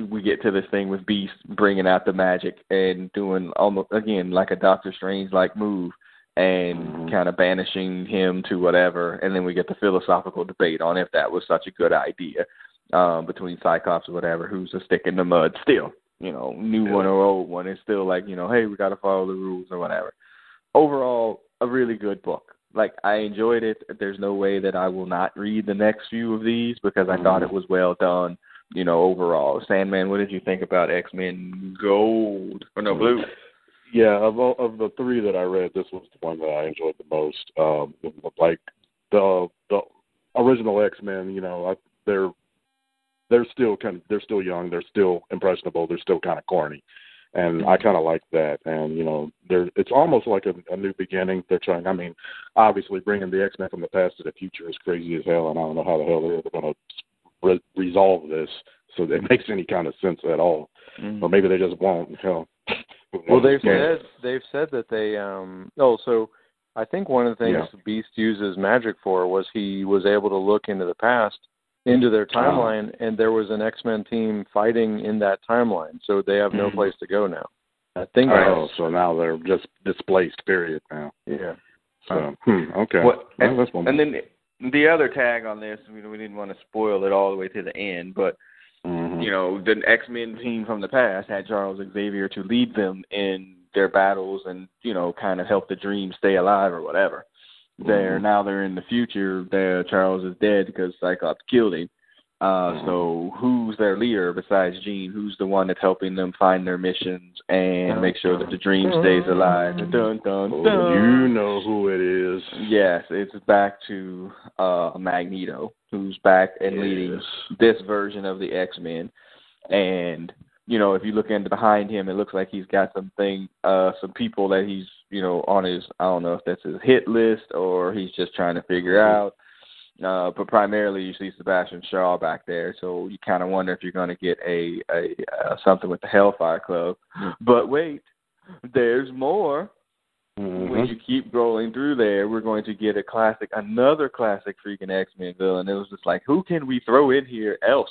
S1: we get to this thing with Beast bringing out the magic and doing almost again like a Doctor Strange like move and
S2: Mhm.
S1: kind of banishing him to whatever. And then we get the philosophical debate on if that was such a good idea um, between Cyclops or whatever, who's a stick in the mud still. You know, new one or old one. It's still like, you know, hey, we got to follow the rules or whatever. Overall, a really good book. Like I enjoyed it. There's no way that I will not read the next few of these because I thought it was well done. You know, overall. Sandman, what did you think about X Men Gold or no Blue?
S2: Yeah, of all, of the three that I read, this was the one that I enjoyed the most. Um, like the the original X Men, you know, I, they're they're still kind of they're still young, they're still impressionable, they're still kind of corny, and I kind of like that. And you know, they're it's almost like a, a new beginning. They're trying. I mean, obviously bringing the X Men from the past to the future is crazy as hell, and I don't know how the hell they're going to re- resolve this so that it makes any kind of sense at all.
S1: Mm-hmm.
S2: Or maybe they just won't. Hell.
S4: Well, they've
S2: Yeah.
S4: said they've said that they um oh so I think one of the things
S2: Yeah.
S4: Beast uses magic for was he was able to look into the past into their timeline and there was an X-Men team fighting in that timeline so they have no
S1: Mhm.
S4: place to go now. I think
S2: Oh,
S4: that's
S2: so now they're just displaced. Period. Now.
S4: yeah.
S2: So, hmm, okay.
S1: What,
S2: Well,
S1: and,
S2: that's one.
S1: and then the other tag on this, we, we didn't want to spoil it all the way to the end, but
S2: Mhm.
S1: you know, the X Men team from the past had Charles Xavier to lead them in their battles and you know, kind of help the dream stay alive or whatever. They're
S2: Mhm.
S1: now they're in the future. They're, Charles is dead because Cyclops killed him. Uh, mm-hmm. So who's their leader besides Jean? Who's the one that's helping them find their missions and make sure that the dream stays alive? Dun dun
S2: oh,
S1: dun.
S2: You know who it is.
S1: Yes, it's back to uh, Magneto, who's back and
S2: yes.
S1: leading this version of the X Men. And you know, if you look into behind him, it looks like he's got something, uh, some people that he's, you know, on his, I don't know if that's his hit list or he's just trying to figure mm-hmm. out. Uh, but primarily, you see Sebastian Shaw back there, so you kind of wonder if you're going to get a, a uh, something with the Hellfire Club. But wait, there's more.
S2: Mm-hmm.
S1: When you keep rolling through there, we're going to get a classic, another classic freaking X Men villain. It was just like, who can we throw in here else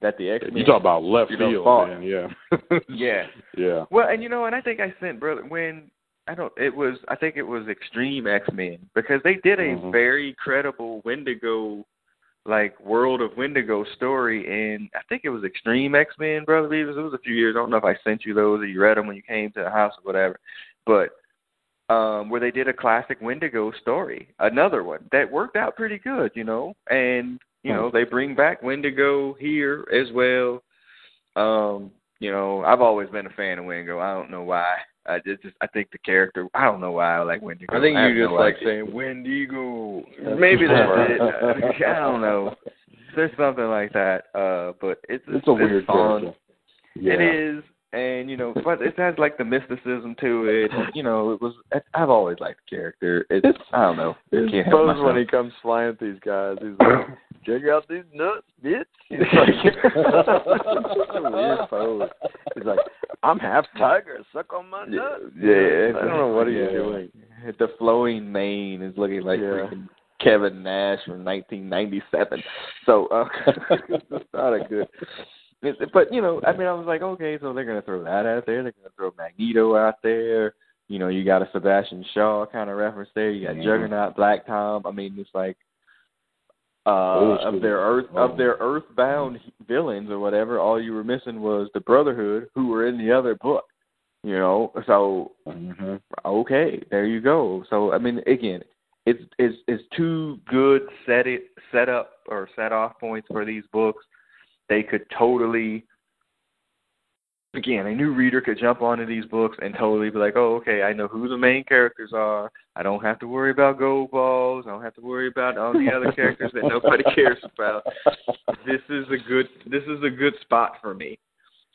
S1: that the X Men?
S2: You talk about left field, man.
S1: Yeah. yeah.
S2: Yeah.
S1: Well, and you know, and I think I sent brother when I don't. It was I think it was Extreme X Men because they did a
S2: mm-hmm.
S1: very credible Wendigo, like World of Wendigo story, and I think it was Extreme X Men, brother Beavis. It was a few years. I don't know if I sent you those or you read them when you came to the house or whatever, but um where they did a classic Wendigo story, another one that worked out pretty good, you know, and you know they bring back Wendigo here as well. Um, you know, I've always been a fan of Wendigo. I don't know why. I just, just I think the character. I don't know why I like Wendigo.
S4: I think
S1: I
S4: you just
S1: no
S4: like
S1: idea.
S4: saying Wendigo.
S1: Maybe that's it. I don't know. There's something like that. Uh, but it's
S2: It's a weird
S1: fun.
S2: character. Yeah.
S1: It is, and you know, but it has like the mysticism to it. You know, it was. I've always liked the character. It's. I don't know. I can't help
S4: Suppose
S1: myself.
S4: when he comes flying at these guys, he's like, "Check out these nuts, bitch." He's like, such a weird pose. He's like, "I'm half tiger. Suck on my nuts."
S1: Yeah,
S4: I don't know what he's
S1: yeah.
S4: doing.
S1: The flowing mane is looking like
S4: Yeah.
S1: freaking Kevin Nash from 1997. So uh, it's not a good. But you know, I mean, I was like, okay, so they're gonna throw that out there. They're gonna throw Magneto out there. You know, you got a Sebastian Shaw kind of reference there. You got
S2: Mhm.
S1: Juggernaut, Black Tom. I mean, it's like uh of their earth
S2: Oh.
S1: of their earthbound villains or whatever. All you were missing was the Brotherhood, who were in the other book. You know, so
S2: hmm
S1: okay, there you go. So I mean, again, it's it's it's two good set it set up or set off points for these books. They could totally again, a new reader could jump onto these books and totally be like, Oh, okay, I know who the main characters are. I don't have to worry about Goldballs, I don't have to worry about all the other characters that nobody cares about. This is a good this is a good spot for me.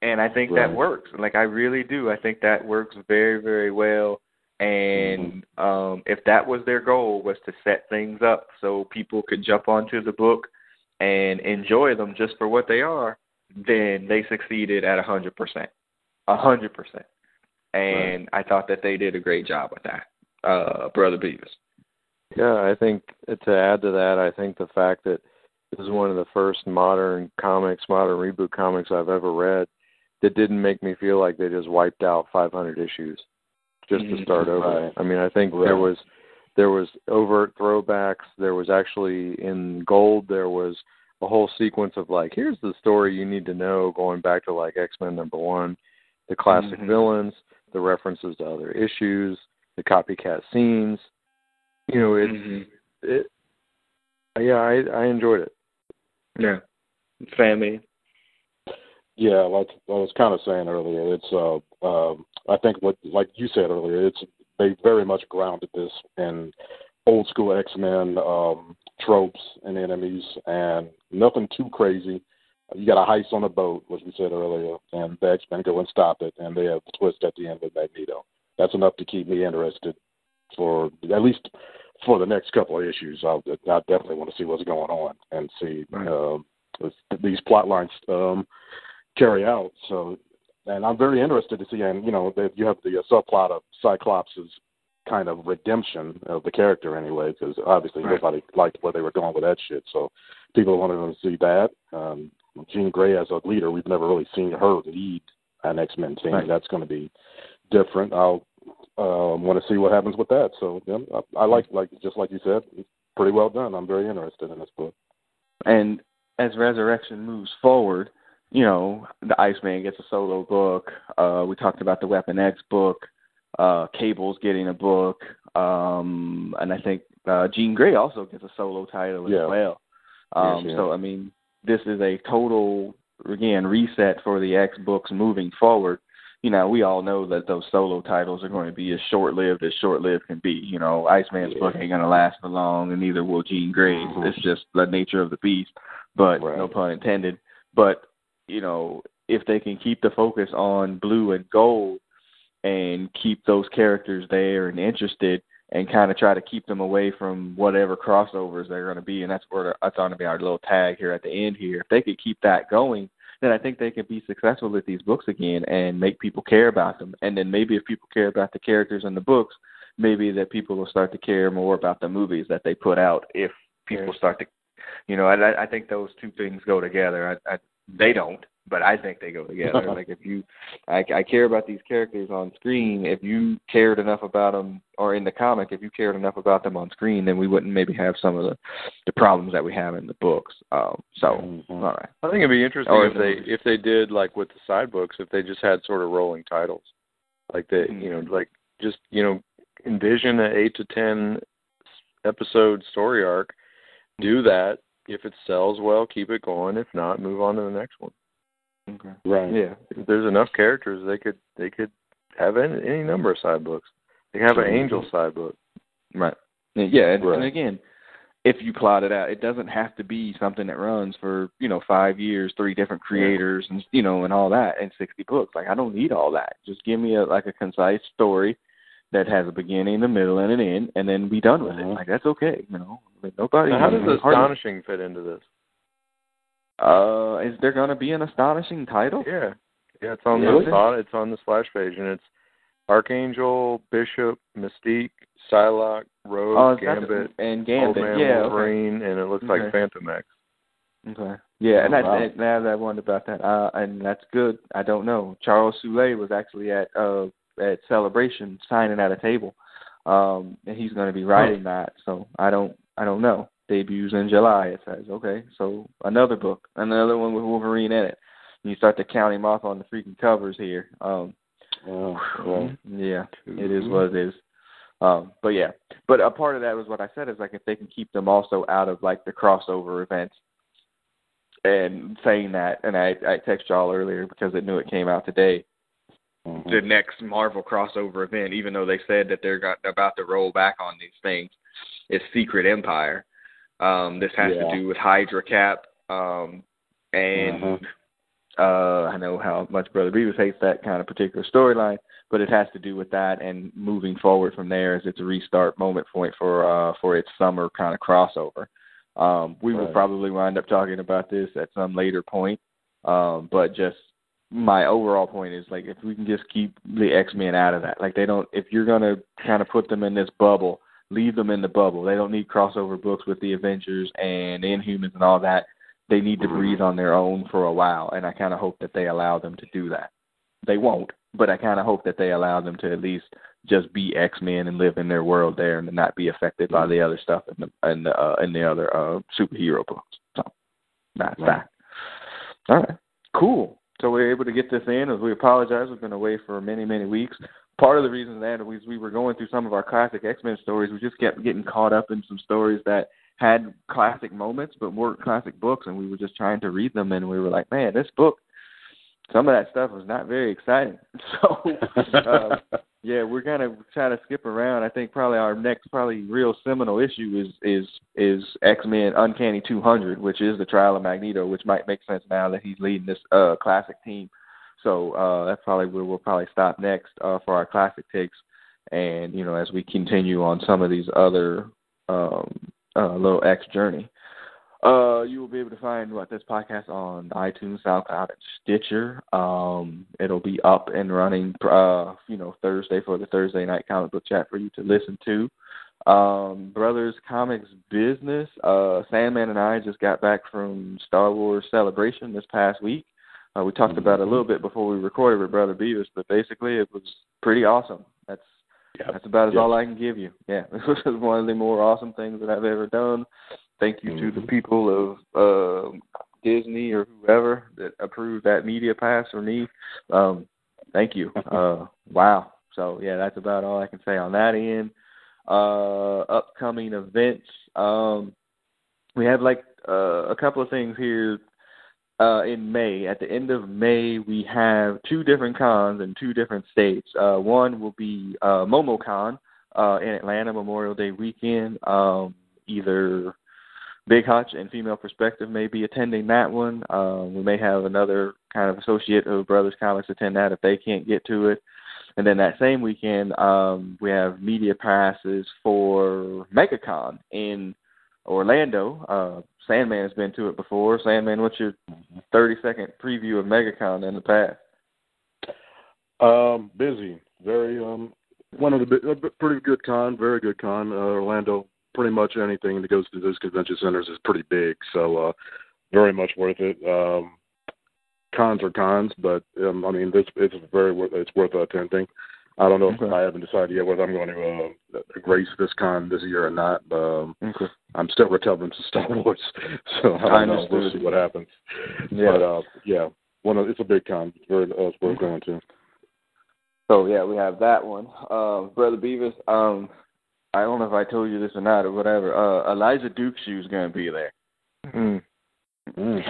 S1: And I think
S2: Right.
S1: that works. Like I really do. I think that works very, very well. And um if that was their goal was to set things up so people could jump onto the book and enjoy them just for what they are, then they succeeded at a hundred percent. A hundred percent. And I thought that they did a great job with that. Uh Brother Beavis.
S4: Yeah, I think to add to that, I think the fact that this is one of the first modern comics, modern reboot comics I've ever read that didn't make me feel like they just wiped out 500 issues just to
S1: Mhm.
S4: start over.
S2: Right.
S4: I mean, I think
S2: Right.
S4: there was there was overt throwbacks. There was actually in gold there was a whole sequence of like, here's the story you need to know, going back to like X Men number one, the classic
S1: Mhm.
S4: villains, the references to other issues, the copycat scenes. You know, it's
S1: Mhm.
S4: it. Yeah, I I enjoyed it.
S1: Yeah. Family.
S2: Yeah, like I was kind of saying earlier, it's uh, um, I think what like you said earlier, it's they very much grounded this in old school X Men um, tropes and enemies, and nothing too crazy. You got a heist on a boat, which we said earlier, and the X Men go and stop it, and they have the twist at the end with Magneto. That's enough to keep me interested for at least for the next couple of issues. I'll, I definitely want to see what's going on and see
S1: Right.
S2: um, these plot lines um, carry out. So, and I'm very interested to see, and you know, that you have the uh, subplot of Cyclops' kind of redemption of the character anyway, because obviously
S1: Right.
S2: nobody liked where they were going with that shit. So, people wanted to see that. Um, Jean Grey as a leader, we've never really seen her lead an X Men team.
S1: Right.
S2: That's going to be different. I'll um, want to see what happens with that. So, yeah, I, I like, like just like you said, it's pretty well done. I'm very interested in this book.
S1: And as Resurrection moves forward, you know, the Iceman gets a solo book. Uh, we talked about the Weapon X book. Uh, Cable's getting a book. Um, and I think uh, Jean Grey also gets a solo title
S2: Yeah.
S1: as well. Um,
S2: Yes, yeah.
S1: So, I mean, this is a total again reset for the X books moving forward. You know, we all know that those solo titles are going to be as short lived as short lived can be. You know, Iceman's yeah. book ain't gonna last for long, and neither will Jean Grey's. Mm-hmm. It's just the nature of the beast. But right. no pun intended. But you know, if they can keep the focus on blue and gold and keep those characters there and interested and kind of try to keep them away from whatever crossovers they're going to be. And that's where that's going to be our little tag here at the end here. If they could keep that going then i think they can be successful with these books again and make people care about them. And then maybe if people care about the characters in the books maybe that people will start to care more about the movies that they put out if people start to you know i i think those two things go together. I, I they don't but I think they go together. like if you, I, I care about these characters on screen. If you cared enough about them, or in the comic, if you cared enough about them on screen, then we wouldn't maybe have some of the the problems that we have in the books. Um, so, mm-hmm. all right.
S4: I think it'd be interesting or if they if they did like with the side books, if they just had sort of rolling titles, like they, mm-hmm. you know, like just you know, envision an eight to ten episode story arc. Do that. If it sells well, keep it going. If not, move on to the next one.
S1: Okay.
S2: Right.
S4: Yeah. If there's enough characters, they could they could have any, any number of side books. They have an angel side book.
S1: Right. Yeah. And, right. and again, if you plot it out, it doesn't have to be something that runs for you know five years, three different creators, and you know, and all that, and sixty books. Like I don't need all that. Just give me a like a concise story that has a beginning, a middle, and an end, and then be done with uh-huh. it. Like that's okay. You know, I mean, nobody.
S4: Now, how does astonishing fit into this?
S1: Uh, is there going to be an astonishing title?
S4: Yeah, yeah. It's on really? the it's on the splash page, and it's Archangel, Bishop, Mystique, Psylocke, Rogue,
S1: oh,
S4: Gambit,
S1: and Gambit,
S4: Old Man
S1: yeah,
S4: Wolverine,
S1: okay.
S4: and it looks
S1: okay.
S4: like X.
S1: Okay. Yeah, and
S2: oh,
S1: I,
S2: wow.
S1: now that I wondered about that, uh, and that's good. I don't know. Charles Soule was actually at uh at Celebration signing at a table, um, and he's going to be writing that. So I don't I don't know debuts in July. It says okay, so another book, another one with Wolverine in it. And you start to count him off on the freaking covers here. Um,
S2: oh, well,
S1: yeah, it is what it is. Um, but yeah, but a part of that was what I said is like if they can keep them also out of like the crossover events. And saying that, and I I texted y'all earlier because I knew it came out today.
S2: Mm-hmm.
S1: The next Marvel crossover event, even though they said that they're got, about to roll back on these things, is Secret Empire um, this has
S2: yeah.
S1: to do with Hydra Cap, um, and
S2: uh-huh.
S1: uh, I know how much Brother Beavis hates that kind of particular storyline, but it has to do with that and moving forward from there as it's a restart moment point for uh, for its summer kind of crossover. Um, we
S2: right.
S1: will probably wind up talking about this at some later point, um, but just my overall point is like if we can just keep the X Men out of that, like they don't. If you're gonna kind of put them in this bubble leave them in the bubble. They don't need crossover books with the Avengers and Inhumans and all that. They need to breathe on their own for a while, and I kind of hope that they allow them to do that. They won't, but I kind of hope that they allow them to at least just be X Men and live in their world there, and not be affected by the other stuff in the in the, uh, in the other uh, superhero books. So that's right. that. All right, cool. So we are able to get this in. As we apologize, we've been away for many many weeks part of the reason that was we were going through some of our classic X Men stories. We just kept getting caught up in some stories that had classic moments but weren't classic books, and we were just trying to read them, and we were like, man, this book, some of that stuff was not very exciting. So, uh, yeah, we're of trying to skip around. I think probably our next, probably real seminal issue is is is X Men Uncanny 200, which is the trial of Magneto, which might make sense now that he's leading this uh classic team. So uh, that's probably where we'll probably stop next uh, for our classic takes. And you know, as we continue on some of these other um, uh, little X journey, uh, you will be able to find what this podcast on iTunes, SoundCloud, and Stitcher. Um, it'll be up and running, uh, you know, Thursday for the Thursday night comic book chat for you to listen to. Um, Brothers Comics Business. Uh, Sandman and I just got back from Star Wars Celebration this past week. Uh, we talked about it a little bit before we recorded with Brother Beavis, but basically it was pretty awesome. That's
S2: yep.
S1: that's about as
S2: yep.
S1: all I can give you. Yeah, this was one of the more awesome things that I've ever done. Thank you
S2: mm-hmm.
S1: to the people of uh, Disney or whoever that approved that media pass for me. Um, thank you. uh, wow. So yeah, that's about all I can say on that end. Uh, upcoming events. Um, we have like uh, a couple of things here uh, in May. At the end of May, we have two different cons in two different states. Uh, one will be uh, MomoCon uh, in Atlanta Memorial Day weekend. Um, either Big Hutch and Female Perspective may be attending that one. Um, we may have another kind of associate of Brothers Comics attend that if they can't get to it. And then that same weekend, um, we have media passes for MegaCon in Orlando. Uh, Sandman's been to it before. Sandman, what's your 30 second preview of MegaCon in the past?
S2: Um, busy. Very um, one of the pretty good con, very good con. Uh, Orlando, pretty much anything that goes through those convention centers is pretty big, so uh, very much worth it. Um, cons are cons, but um, I mean, this it's very worth it's worth attending. I don't know okay. if I haven't decided yet whether I'm going to uh, grace this con this year or not. Um, okay. I'm still recovering from Star Wars, so I don't know. We'll see what happens. Yeah, but, uh, yeah. One of, it's a big con. It's very uh, it's worth going to.
S1: So yeah, we have that one. Um, Brother Beavis, um, I don't know if I told you this or not or whatever. Uh, Eliza Dushku's is going to be there.
S2: Mm. Mm.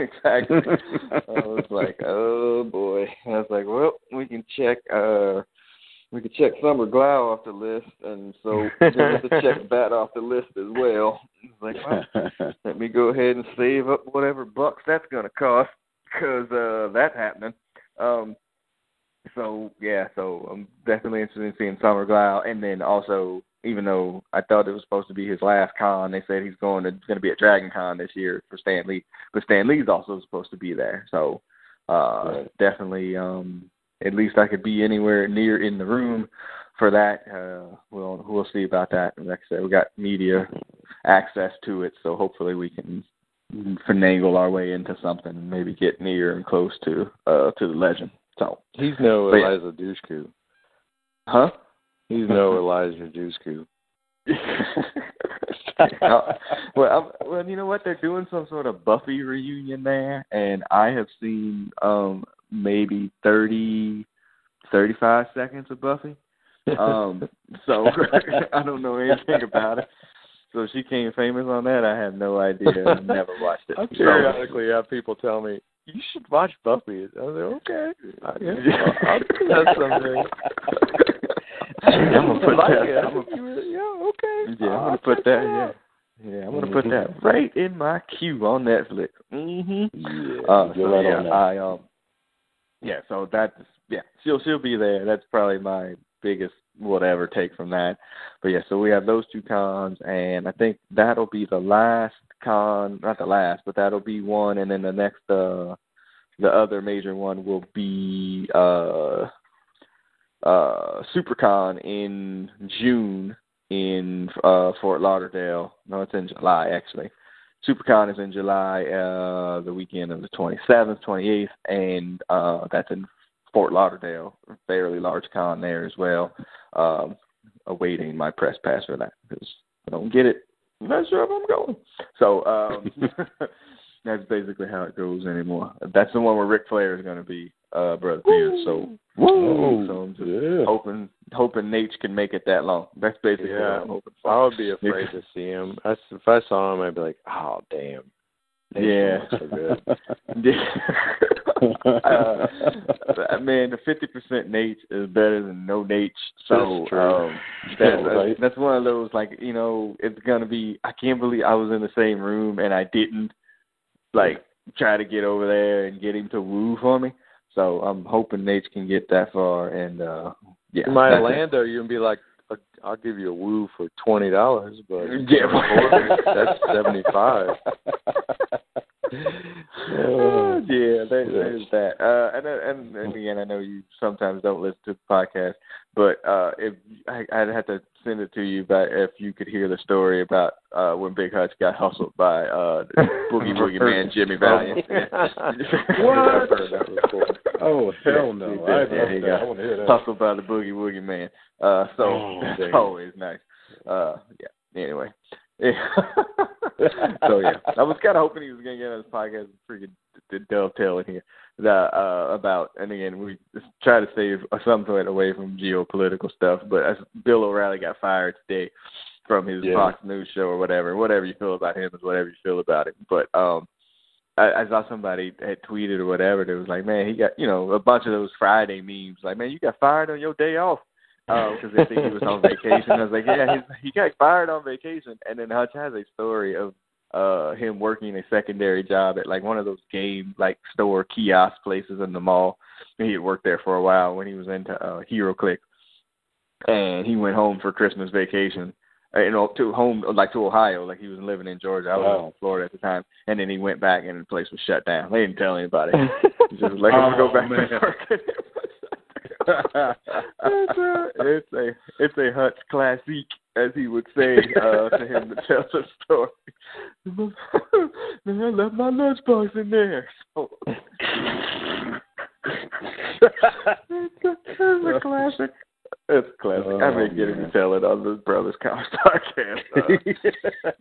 S1: exactly. I was like, oh boy. I was like, well, we can check. uh we could check Summer Glau off the list, and so we have to check that off the list as well. Like, well, let me go ahead and save up whatever bucks that's going to cost, because uh, that's happening. Um, so yeah, so I'm definitely interested in seeing Summer Glau, and then also even though I thought it was supposed to be his last con, they said he's going to going to be at Dragon Con this year for Stan Lee. But Stan Lee's also supposed to be there, so uh, right. definitely um, at least I could be anywhere near in the room for that. Uh, we'll we'll see about that. Like I said, we got media access to it, so hopefully we can finagle our way into something and maybe get near and close to uh to the legend. So
S4: he's no Eliza yeah. Dushku.
S1: Huh?
S4: He's no Eliza Dushku.
S1: well, I'm, well, you know what? They're doing some sort of Buffy reunion there, and I have seen um maybe thirty, thirty-five seconds of Buffy. Um, so I don't know anything about it. So she came famous on that. I have no idea. I never watched it.
S4: I periodically have people tell me you should watch Buffy. I was like, okay, I guess I'll, I'll do that someday.
S1: I'm gonna put like that. I'm gonna, yeah, okay. Yeah, I'm gonna put that. Yeah. Yeah, I'm gonna put that right in my queue on Netflix. Mhm.
S2: Yeah. Uh,
S1: so
S2: right
S1: yeah, I um. Yeah, so that's yeah, she'll she'll be there. That's probably my biggest whatever take from that. But yeah, so we have those two cons, and I think that'll be the last con, not the last, but that'll be one, and then the next, uh, the other major one will be uh uh, SuperCon in June in uh, Fort Lauderdale. No, it's in July actually. SuperCon is in July, uh, the weekend of the 27th, 28th, and uh, that's in Fort Lauderdale. Fairly large con there as well. Um, awaiting my press pass for that because I don't get it. I'm not sure if I'm going. So um, that's basically how it goes anymore. That's the one where Ric Flair is going to be uh, brother Pierce. So,
S2: Woo.
S1: so I'm just
S2: yeah.
S1: hoping hoping Nate can make it that long. That's basically
S4: yeah.
S1: what I'm hoping for.
S4: I would be afraid to see him. I, if I saw him, I'd be like, oh damn. Nate's
S1: yeah.
S4: So good.
S1: yeah. uh, man, the fifty percent Nate is better than no Nate. So
S2: that's, true.
S1: um, that's, right. that's one of those like you know it's gonna be. I can't believe I was in the same room and I didn't like try to get over there and get him to woo for me. So I'm hoping Nate can get that far. And uh yeah,
S4: in my Orlando, you can be like, I'll give you a woo for twenty dollars, but
S1: yeah,
S4: that's seventy five.
S1: oh, yeah, there, there's that. Uh, and, and and again, I know you sometimes don't listen to the podcast, but uh, if I, I'd have to send it to you, but if you could hear the story about uh, when Big Hutch got hustled by uh, Boogie Woogie Man Jimmy Valiant.
S2: what? Oh hell no!
S1: Yeah, I, yeah, he got
S2: I want to hear that.
S1: hustled by the Boogie Woogie Man. Uh, so
S2: oh,
S1: that's always nice. Uh, yeah. Anyway. Yeah. so yeah, I was kind of hoping he was going to get on this podcast. And freaking d- dovetail in here the, uh, about, and again, we try to save some point away from geopolitical stuff. But as Bill O'Reilly got fired today from his
S2: Yeah.
S1: Fox News show or whatever. Whatever you feel about him is whatever you feel about it. But um, I, I saw somebody had tweeted or whatever. That was like, man, he got you know a bunch of those Friday memes. Like, man, you got fired on your day off because um, they think he was on vacation. I was like, yeah, his, he got fired on vacation. And then Hutch has a story of uh him working a secondary job at like one of those game like store kiosk places in the mall. He had worked there for a while when he was into uh, HeroClix, and he went home for Christmas vacation uh, you know, to home like to Ohio, like he was living in Georgia. I was wow. in Florida at the time, and then he went back and the place was shut down. They didn't tell anybody. he just like, I'm gonna go back to work. it's a it's a Hutch classic, as he would say uh, to him to tell the story. Man, I left my lunchbox in there. So. it's, a, it's a classic. It's classic. Oh, I may get him to tell it on the Brothers Comics podcast. Uh,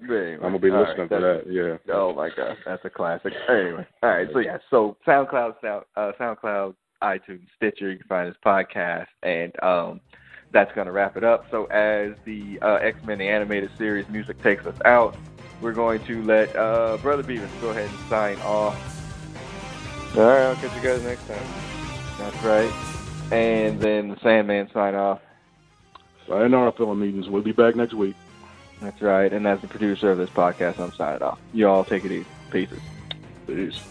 S1: anyway,
S2: I'm gonna be listening right, to that. Yeah.
S1: Oh my gosh, that's a classic. Anyway, all right. So yeah, so SoundCloud, Sound, uh, SoundCloud, iTunes, Stitcher. You can find this podcast, and um, that's gonna wrap it up. So as the uh, X Men the animated series music takes us out, we're going to let uh, Brother Beavis go ahead and sign off.
S3: All right, I'll catch you guys next time.
S1: That's right and then the Sandman sign off.
S2: Sayonara, film meetings. We'll be back next week.
S1: That's right. And as the producer of this podcast, I'm signing off. You all take it easy. Peace.
S2: Peace.